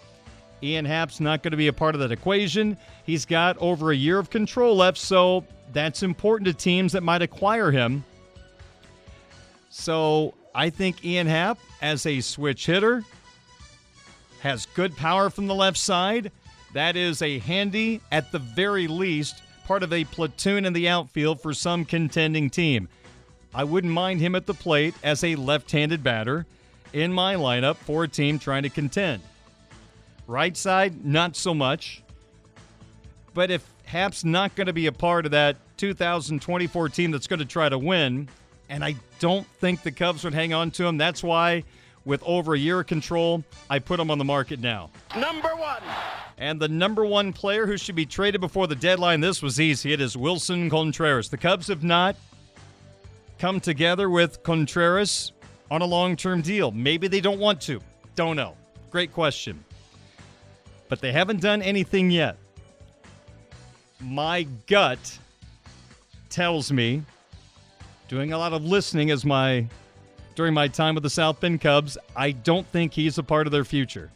Ian Happ's not going to be a part of that equation. He's got over a year of control left, so that's important to teams that might acquire him. So I think Ian Happ, as a switch hitter, has good power from the left side that is a handy, at the very least, part of a platoon in the outfield for some contending team. I wouldn't mind him at the plate as a left handed batter in my lineup for a team trying to contend. Right side, not so much. But if Happ's not going to be a part of that 2024 team that's going to try to win, and I don't think the Cubs would hang on to him, that's why, with over a year of control, I put him on the market now. Number one. And the number one player who should be traded before the deadline, this was easy. It is Willson Contreras. The Cubs have not come together with Contreras on a long term deal. Maybe they don't want to. Don't know. Great question. But they haven't done anything yet. My gut tells me, doing a lot of listening as my during my time with the South Bend Cubs, I don't think he's a part of their future.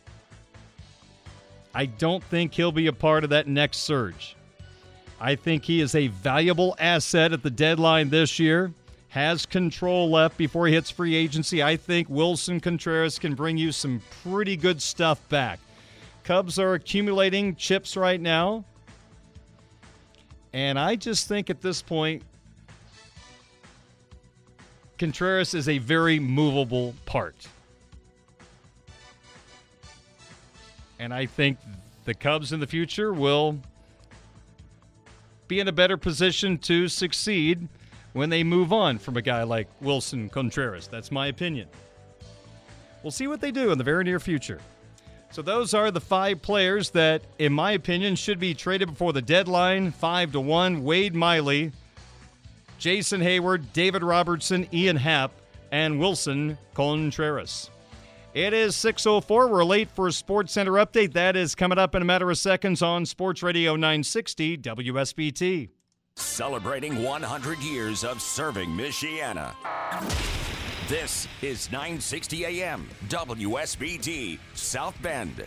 I don't think he'll be a part of that next surge. I think he is a valuable asset at the deadline this year. Has control left before he hits free agency. I think Willson Contreras can bring you some pretty good stuff back. Cubs are accumulating chips right now. And I just think at this point, Contreras is a very movable part. And I think the Cubs in the future will be in a better position to succeed when they move on from a guy like Willson Contreras. That's my opinion. We'll see what they do in the very near future. So those are the five players that, in my opinion, should be traded before the deadline. Five to one: Wade Miley, Jason Heyward, David Robertson, Ian Happ, and Willson Contreras. It is 6.04. We're late for a Sports Center update. That is coming up in a matter of seconds on Sports Radio 960 WSBT. Celebrating 100 years of serving Michiana. This is 960 AM WSBT South Bend.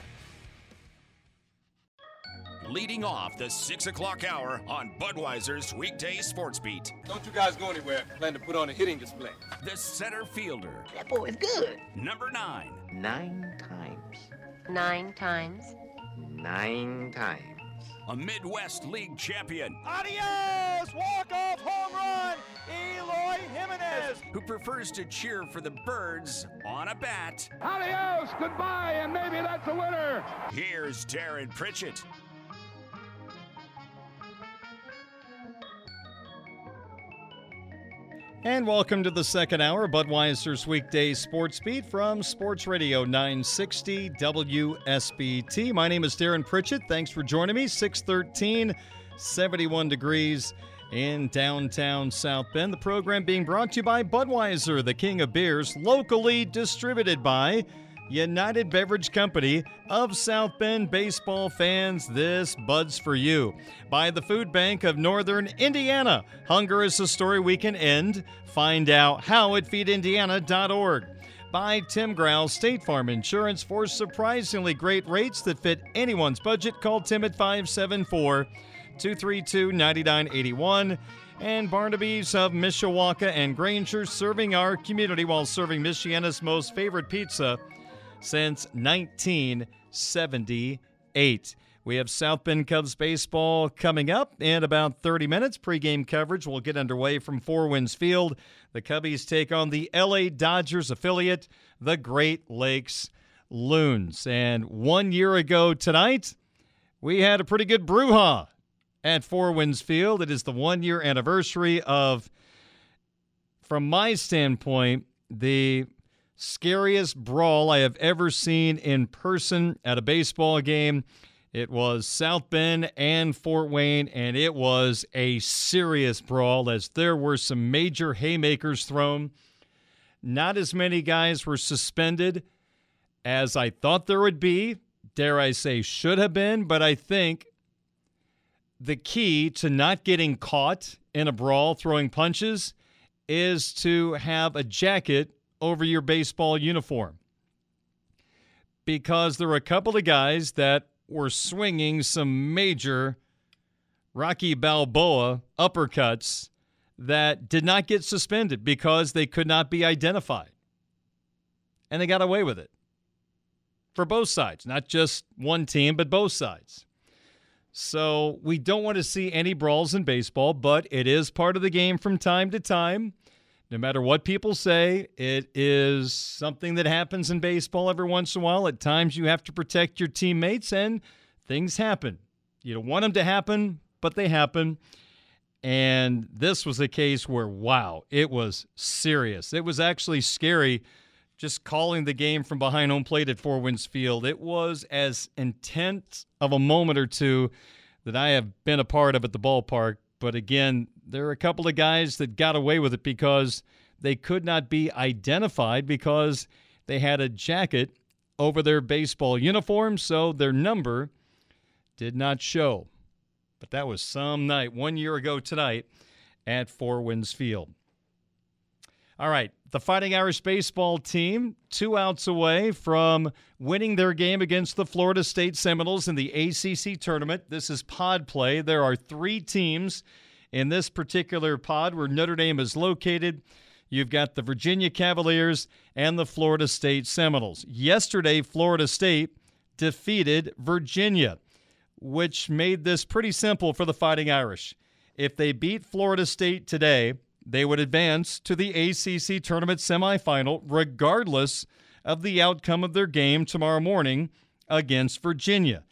Leading off the 6 o'clock hour on Budweiser's weekday sports beat. Don't you guys go anywhere. Plan to put on a hitting display. The center fielder, That boy's good. number 9. Nine times. Nine times. Nine times. A Midwest League champion Adios! Walk-off home run! Eloy Jimenez! who prefers to cheer for the birds on a bat. Adios! Goodbye, and maybe that's a winner! Here's Darren Pritchett. And welcome to the second hour Budweiser's weekday sports beat from Sports Radio 960 WSBT. My name is Darren Pritchett. Thanks for joining me. 613, 71 degrees in downtown South Bend. The program being brought to you by Budweiser, the king of beers, locally distributed by United Beverage Company of South Bend baseball fans. This Bud's for you. By the Food Bank of Northern Indiana. Hunger is a story we can end. Find out how at feedindiana.org. By Tim Growl State Farm Insurance for surprisingly great rates that fit anyone's budget. Call Tim at 574 232 9981 and Barnaby's of Mishawaka and Granger serving our community while serving Michiana's most favorite pizza since 1978. We have South Bend Cubs baseball coming up in about 30 minutes. Pre-game coverage will get underway from Four Winds Field. The Cubbies take on the LA Dodgers affiliate, the Great Lakes Loons. And one year ago tonight, we had a pretty good brouhaha at Four Winds Field. It is the one year anniversary of, from my standpoint, the scariest brawl I have ever seen in person at a baseball game. It was South Bend and Fort Wayne, and it was a serious brawl as there were some major haymakers thrown. Not as many guys were suspended as I thought there would be. Dare I say, should have been, but I think the key to not getting caught in a brawl throwing punches is to have a jacket over your baseball uniform. Because there were a couple of guys that were swinging some major Rocky Balboa uppercuts that did not get suspended because they could not be identified. And they got away with it for both sides, not just one team, but both sides. So we don't want to see any brawls in baseball, but it is part of the game from time to time. No matter what people say, it is something that happens in baseball every once in a while. At times, you have to protect your teammates, and things happen. You don't want them to happen, but they happen. And this was a case where, wow, it was serious. It was actually scary just calling the game from behind home plate at Four Winds Field. It was as intense of a moment or two that I have been a part of at the ballpark. But again, there are a couple of guys that got away with it because they could not be identified because they had a jacket over their baseball uniform, so their number did not show. But that was some night, one year ago tonight at Four Winds Field. All right, the Fighting Irish baseball team, two outs away from winning their game against the Florida State Seminoles in the ACC tournament. This is pod play. There are three teams in this particular pod where Notre Dame is located. You've got the Virginia Cavaliers and the Florida State Seminoles. Yesterday, Florida State defeated Virginia, which made this pretty simple for the Fighting Irish. If they beat Florida State today, they would advance to the ACC tournament semifinal, regardless of the outcome of their game tomorrow morning against Virginia.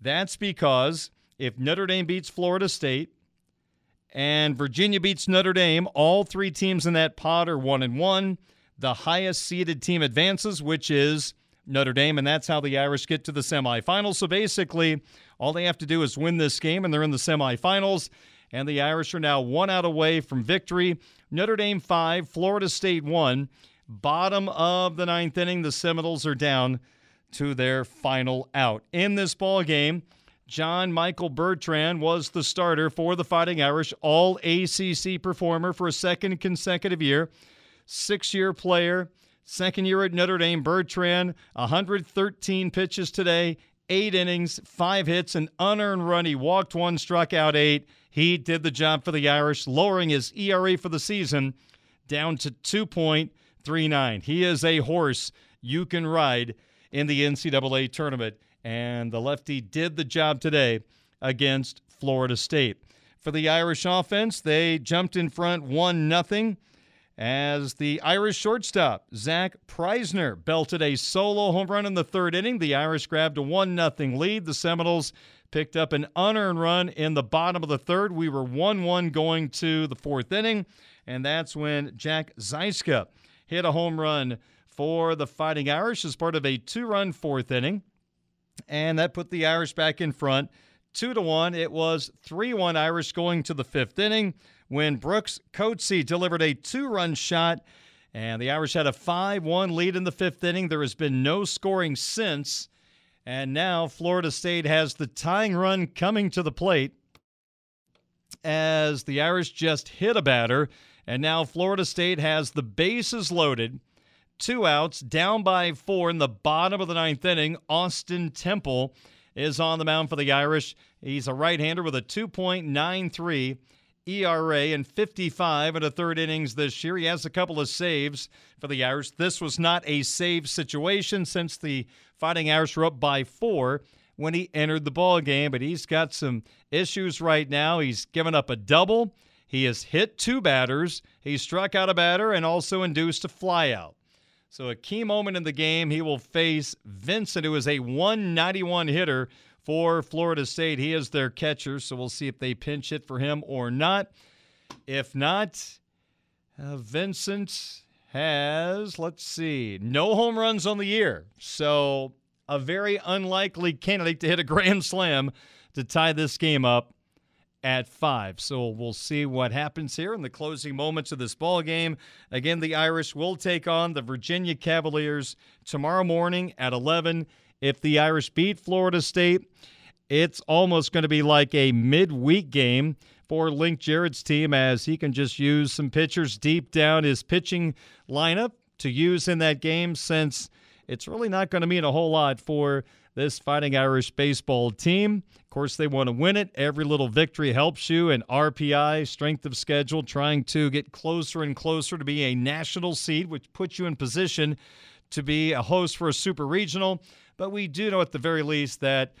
That's because if Notre Dame beats Florida State and Virginia beats Notre Dame, all three teams in that pot are one and one. The highest seeded team advances, which is Notre Dame, and that's how the Irish get to the semifinals. So basically, all they have to do is win this game, and they're in the semifinals and the Irish are now one out away from victory. Notre Dame five, Florida State one. Bottom of the ninth inning, the Seminoles are down to their final out. In this ball game, John Michael Bertrand was the starter for the Fighting Irish, all ACC performer for a second consecutive year, six year player. Second year at Notre Dame, Bertrand, 113 pitches today, eight innings, five hits, an unearned run. He walked one, struck out eight. He did the job for the Irish, lowering his ERA for the season down to 2.39. He is a horse you can ride in the NCAA tournament, and the lefty did the job today against Florida State. For the Irish offense, they jumped in front 1 0 as the Irish shortstop, Zack Prajzner, belted a solo home run in the third inning. The Irish grabbed a 1 0 lead. The Seminoles picked up an unearned run in the bottom of the third. We were 1 1 going to the fourth inning, and that's when Jack Zyska hit a home run for the Fighting Irish as part of a two run fourth inning. And that put the Irish back in front. Two to one. It was 3 1 Irish going to the fifth inning when Brooks Coetzee delivered a two run shot. And the Irish had a 5 1 lead in the fifth inning. There has been no scoring since. And now Florida State has the tying run coming to the plate as the Irish just hit a batter. And now Florida State has the bases loaded. Two outs, down by four in the bottom of the ninth inning. Austin Temple is on the mound for the Irish. He's a right hander with a 2.93 ERA and 55 in a third innings this year. He has a couple of saves for the Irish. This was not a save situation since the Fighting Irish were up by four when he entered the ball game, but he's got some issues right now. He's given up a double. He has hit two batters. He struck out a batter and also induced a flyout. So a key moment in the game, he will face Vincent, who is a 191 hitter for Florida State. He is their catcher, so we'll see if they pinch hit for him or not. If not, uh, Vincent has, let's see, no home runs on the year. So a very unlikely candidate to hit a grand slam to tie this game up at five. So we'll see what happens here in the closing moments of this ball game. Again, the Irish will take on the Virginia Cavaliers tomorrow morning at 11. If the Irish beat Florida State, it's almost going to be like a midweek game for Link Jarrett's team as he can just use some pitchers deep down his pitching lineup to use in that game since it's really not going to mean a whole lot for this Fighting Irish baseball team. Of course, they want to win it. Every little victory helps you. And RPI, strength of schedule, trying to get closer and closer to be a national seed, which puts you in position to be a host for a super regional. But we do know at the very least that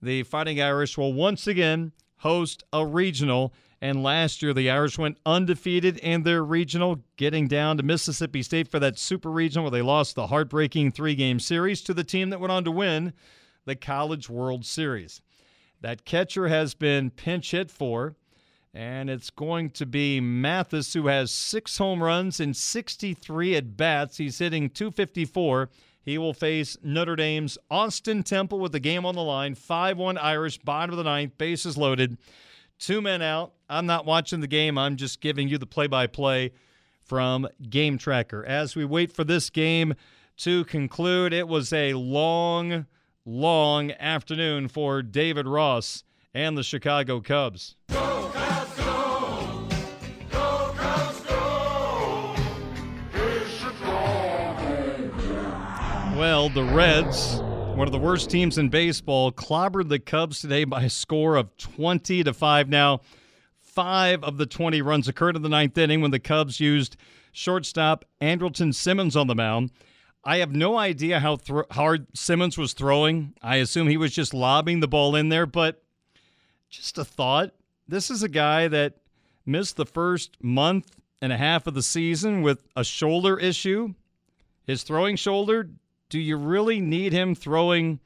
the Fighting Irish will once again host a regional. And last year, the Irish went undefeated in their regional, getting down to Mississippi State for that super regional where they lost the heartbreaking three game series to the team that went on to win the College World Series. That catcher has been pinch hit for, and it's going to be Mathis, who has six home runs and 63 at bats. He's hitting 254 he will face Notre Dame's Austin Temple with the game on the line. 5 1 Irish, bottom of the ninth, bases loaded. Two men out. I'm not watching the game. I'm just giving you the play by play from Game Tracker. As we wait for this game to conclude, it was a long, long afternoon for David Ross and the Chicago Cubs. Go, Cubs, go! Go, Cubs, go! Well, the Reds, one of the worst teams in baseball, clobbered the Cubs today by a score of 20 to 5. Now, five of the 20 runs occurred in the ninth inning when the Cubs used shortstop Andrelton Simmons on the mound. I have no idea how th- hard Simmons was throwing. I assume he was just lobbing the ball in there, but just a thought. This is a guy that missed the first month and a half of the season with a shoulder issue. His throwing shoulder do you really need him throwing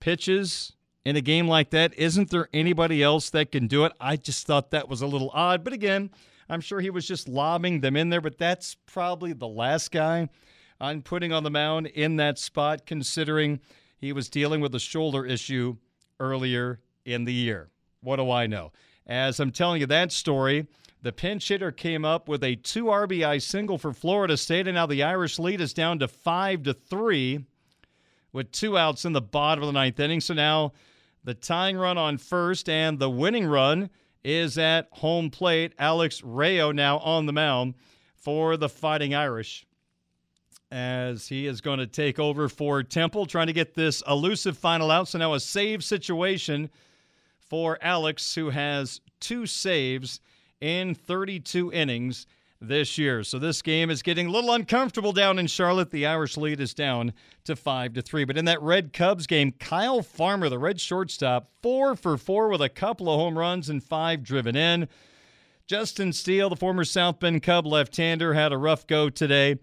pitches in a game like that? Isn't there anybody else that can do it? I just thought that was a little odd. But again, I'm sure he was just lobbing them in there, but that's probably the last guy I'm putting on the mound in that spot, considering he was dealing with a shoulder issue earlier in the year. What do I know? As I'm telling you that story, the pinch hitter came up with a two RBI single for Florida State, and now the Irish lead is down to five to three with two outs in the bottom of the ninth inning. So now the tying run on first and the winning run is at home plate. Alex Rayo now on the mound for the Fighting Irish. As he is going to take over for Temple, trying to get this elusive final out. So now a save situation for Alex, who has two saves in 32 innings this year. So this game is getting a little uncomfortable down in Charlotte. The Irish lead is down to 5 to 3. But in that Red Cubs game, Kyle Farmer, the red shortstop, 4 for 4 with a couple of home runs and 5 driven in. Justin Steele, the former South Bend Cub left-hander, had a rough go today.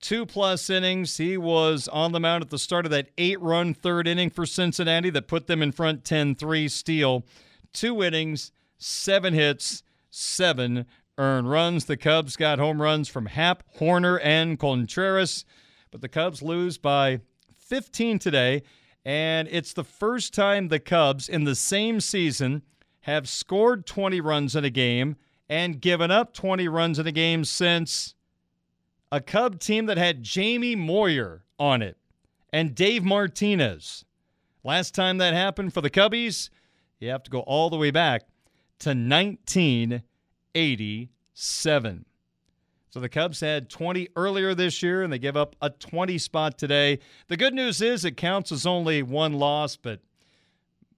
Two plus innings. He was on the mound at the start of that eight run third inning for Cincinnati that put them in front 10 3. Steele, two innings, seven hits, seven earned runs. The Cubs got home runs from Happ, Hoerner, and Contreras, but the Cubs lose by 15 today. And it's the first time the Cubs in the same season have scored 20 runs in a game and given up 20 runs in a game since a Cub team that had Jamie Moyer on it and Dave Martinez. Last time that happened for the Cubbies, you have to go all the way back to 1987. So the Cubs had 20 earlier this year, and they give up a 20 spot today. The good news is it counts as only one loss, but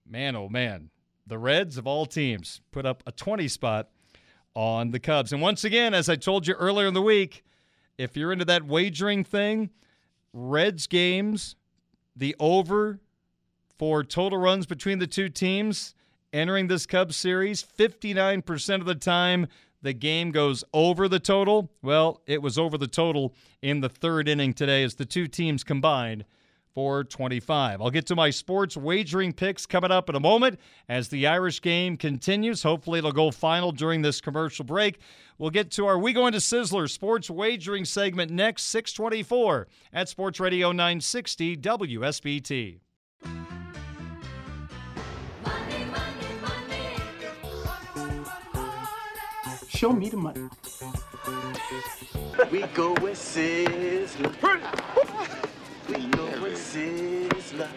man, oh man, the Reds of all teams put up a 20 spot on the Cubs. And once again, as I told you earlier in the week, if you're into that wagering thing, Reds games, the over for total runs between the two teams entering this Cubs series, 59% of the time the game goes over the total. Well, it was over the total in the third inning today as the two teams combined for 25. I'll get to my sports wagering picks coming up in a moment as the Irish game continues. Hopefully, it'll go final during this commercial break. We'll get to our We Go Into Sizzler sports wagering segment next, 624 at Sports Radio 960 WSBT. Show me the money. we go with Sizzler. Sizzler.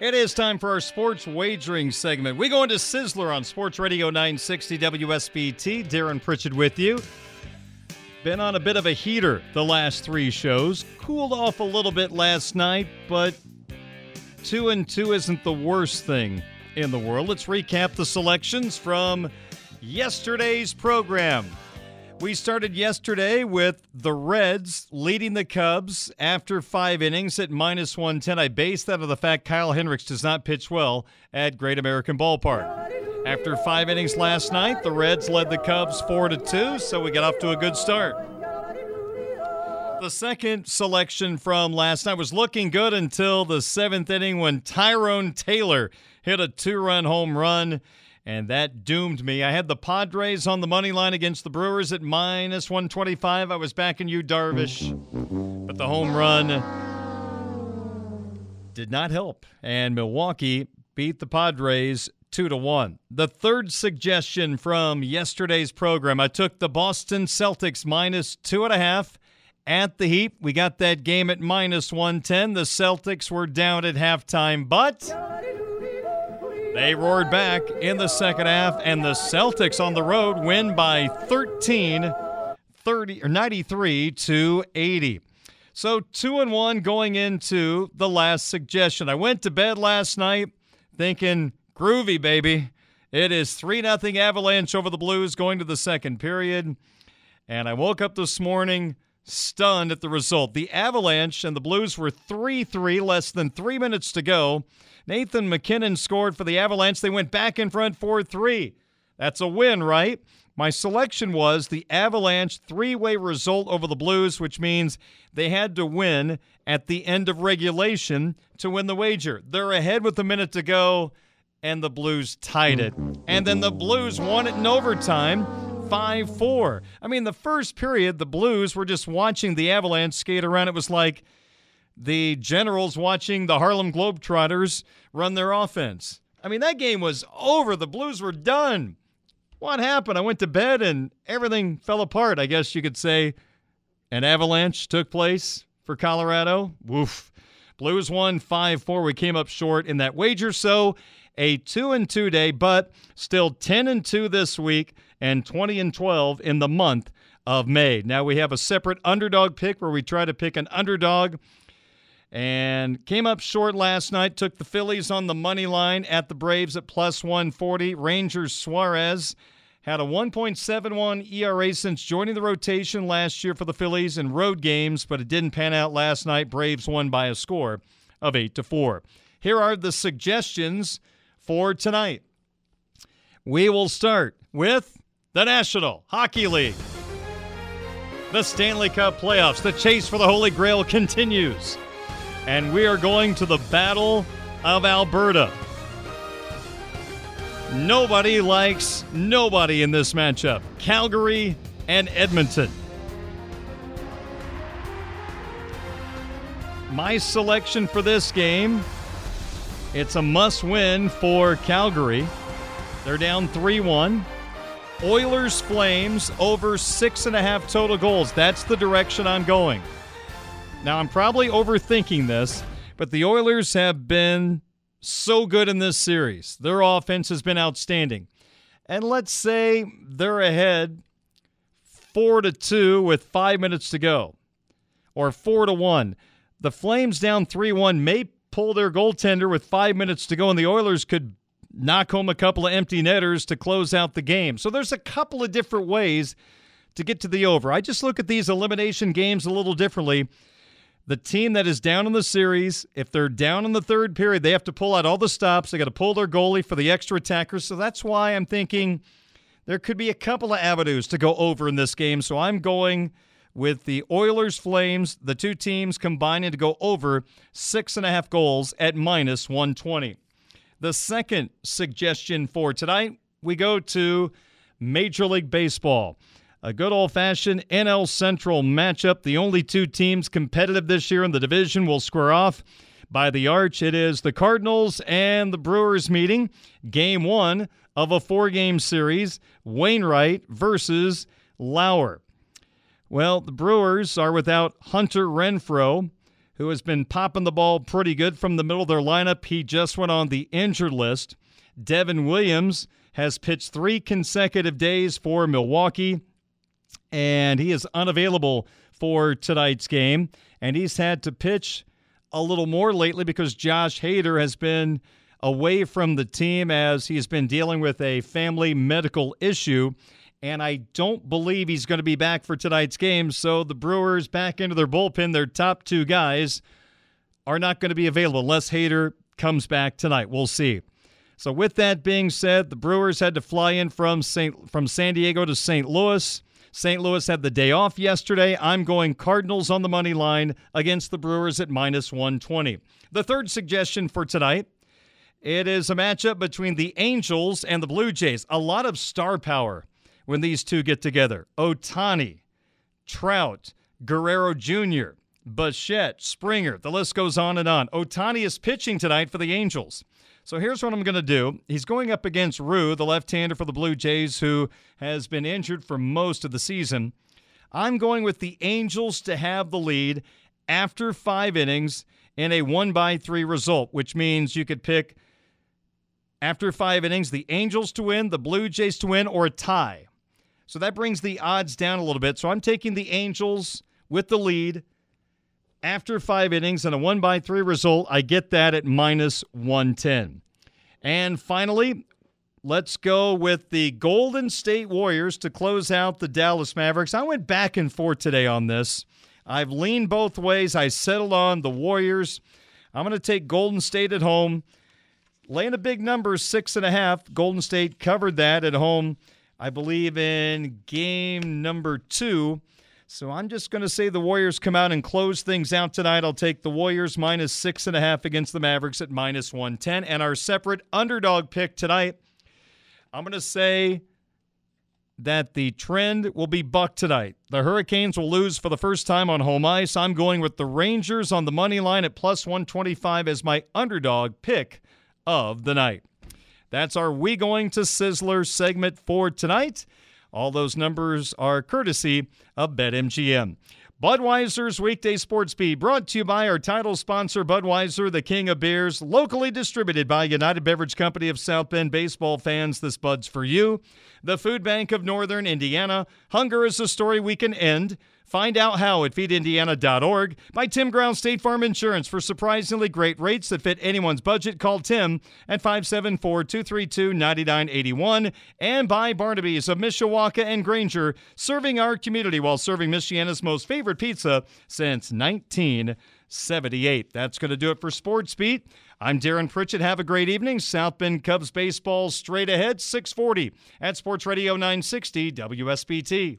It is time for our sports wagering segment. We go into Sizzler on Sports Radio 960 WSBT. Darren Pritchett with you. Been on a bit of a heater the last three shows. Cooled off a little bit last night, but two and two isn't the worst thing in the world. Let's recap the selections from yesterday's program. We started yesterday with the Reds leading the Cubs after five innings at minus 110. I base that on the fact Kyle Hendricks does not pitch well at Great American Ballpark. After five innings last night, the Reds led the Cubs 4 to 2, so we got off to a good start. The second selection from last night was looking good until the seventh inning when Tyrone Taylor hit a two run home run and that doomed me. I had the Padres on the money line against the Brewers at minus 125. I was backing Yu, Darvish, but the home run did not help, and Milwaukee beat the Padres two to one. The third suggestion from yesterday's program, I took the Boston Celtics minus two and a half at the Heat. We got that game at minus 110. The Celtics were down at halftime, but they roared back in the second half, and the Celtics on the road win by 13, 30 or 93 to 80. So two and one going into the last suggestion. I went to bed last night thinking, groovy, baby. It is 3 nothing Avalanche over the Blues going to the second period. And I woke up this morning stunned at the result. The Avalanche and the Blues were 3 3, less than three minutes to go. Nathan MacKinnon scored for the Avalanche. They went back in front 4 3. That's a win, right? My selection was the Avalanche three way result over the Blues, which means they had to win at the end of regulation to win the wager. They're ahead with a minute to go, and the Blues tied it. And then the Blues won it in overtime. 5 4. I mean, the first period, the Blues were just watching the Avalanche skate around. It was like the Generals watching the Harlem Globetrotters run their offense. I mean, that game was over. The Blues were done. What happened? I went to bed and everything fell apart, I guess you could say. An avalanche took place for Colorado. Woof. Blues won 5 4. We came up short in that wager. So a 2 and 2 day, but still 10 and 2 this week and 20 and 12 in the month of May. Now we have a separate underdog pick where we try to pick an underdog and came up short last night. Took the Phillies on the money line at the Braves at plus 140. Ranger Suarez had a 1.71 ERA since joining the rotation last year for the Phillies in road games, but it didn't pan out last night. Braves won by a score of 8 to 4. Here are the suggestions for tonight. We will start with the National Hockey League. The Stanley Cup playoffs, the chase for the Holy Grail continues. And we are going to the Battle of Alberta. Nobody likes nobody in this matchup Calgary and Edmonton. My selection for this game it's a must win for Calgary. They're down 3 1. Oilers Flames over six and a half total goals. That's the direction I'm going. Now, I'm probably overthinking this, but the Oilers have been so good in this series. Their offense has been outstanding. And let's say they're ahead 4 to 2 with 5 minutes to go or 4 to 1. The Flames down 3-1 may pull their goaltender with 5 minutes to go and the Oilers could knock home a couple of empty netters to close out the game. So there's a couple of different ways to get to the over. I just look at these elimination games a little differently. The team that is down in the series, if they're down in the third period, they have to pull out all the stops. They got to pull their goalie for the extra attackers. So that's why I'm thinking there could be a couple of avenues to go over in this game. So I'm going with the Oilers Flames, the two teams combining to go over six and a half goals at minus 120. The second suggestion for tonight, we go to Major League Baseball. A good old fashioned NL Central matchup. The only two teams competitive this year in the division will square off by the arch. It is the Cardinals and the Brewers meeting. Game one of a four game series Wainwright versus Lauer. Well, the Brewers are without Hunter Renfroe, who has been popping the ball pretty good from the middle of their lineup. He just went on the injured list. Devin Williams has pitched three consecutive days for Milwaukee, and he is unavailable for tonight's game. And he's had to pitch a little more lately because Josh Hader has been away from the team as he's been dealing with a family medical issue and I don't believe he's going to be back for tonight's game. So the Brewers back into their bullpen. Their top two guys are not going to be available unless Hader comes back tonight. We'll see. So with that being said, the Brewers had to fly in from St. from San Diego to St. Louis. St. Louis had the day off yesterday. I'm going Cardinals on the money line against the Brewers at minus 120. The third suggestion for tonight, it is a matchup between the Angels and the Blue Jays. A lot of star power when these two get together. Ohtani, Trout, Guerrero Jr., Bichette, Springer, the list goes on and on. Ohtani is pitching tonight for the Angels. So here's what I'm going to do. He's going up against Ryu, the left hander for the Blue Jays, who has been injured for most of the season. I'm going with the Angels to have the lead after five innings in a one by three result, which means you could pick after five innings the Angels to win, the Blue Jays to win, or a tie. So that brings the odds down a little bit. So I'm taking the Angels with the lead after five innings and a one by three result. I get that at minus 110. And finally, let's go with the Golden State Warriors to close out the Dallas Mavericks. I went back and forth today on this. I've leaned both ways. I settled on the Warriors. I'm going to take Golden State at home. Laying a big number, six and a half. Golden State covered that at home I believe, in game number two. So I'm just going to say the Warriors come out and close things out tonight. I'll take the Warriors minus six and a half against the Mavericks at minus 110. And our separate underdog pick tonight, I'm going to say that the trend will be buck tonight. The Hurricanes will lose for the first time on home ice. I'm going with the Rangers on the money line at plus 125 as my underdog pick of the night. That's our We Going to Sizzler segment for tonight. All those numbers are courtesy of BetMGM. Budweiser's weekday sports beat brought to you by our title sponsor, Budweiser, the king of beers, locally distributed by United Beverage Company of South Bend baseball fans. This Bud's for you. The Food Bank of Northern Indiana. Hunger is a story we can end. Find out how at feedindiana.org. By Tim Brown State Farm Insurance for surprisingly great rates that fit anyone's budget. Call Tim at 574 232 9981. And by Barnaby's of Mishawaka and Granger, serving our community while serving Michiana's most favorite pizza since 1978. That's going to do it for Sports Beat. I'm Darren Pritchett. Have a great evening. South Bend Cubs baseball straight ahead, 640 at Sports Radio 960 WSBT.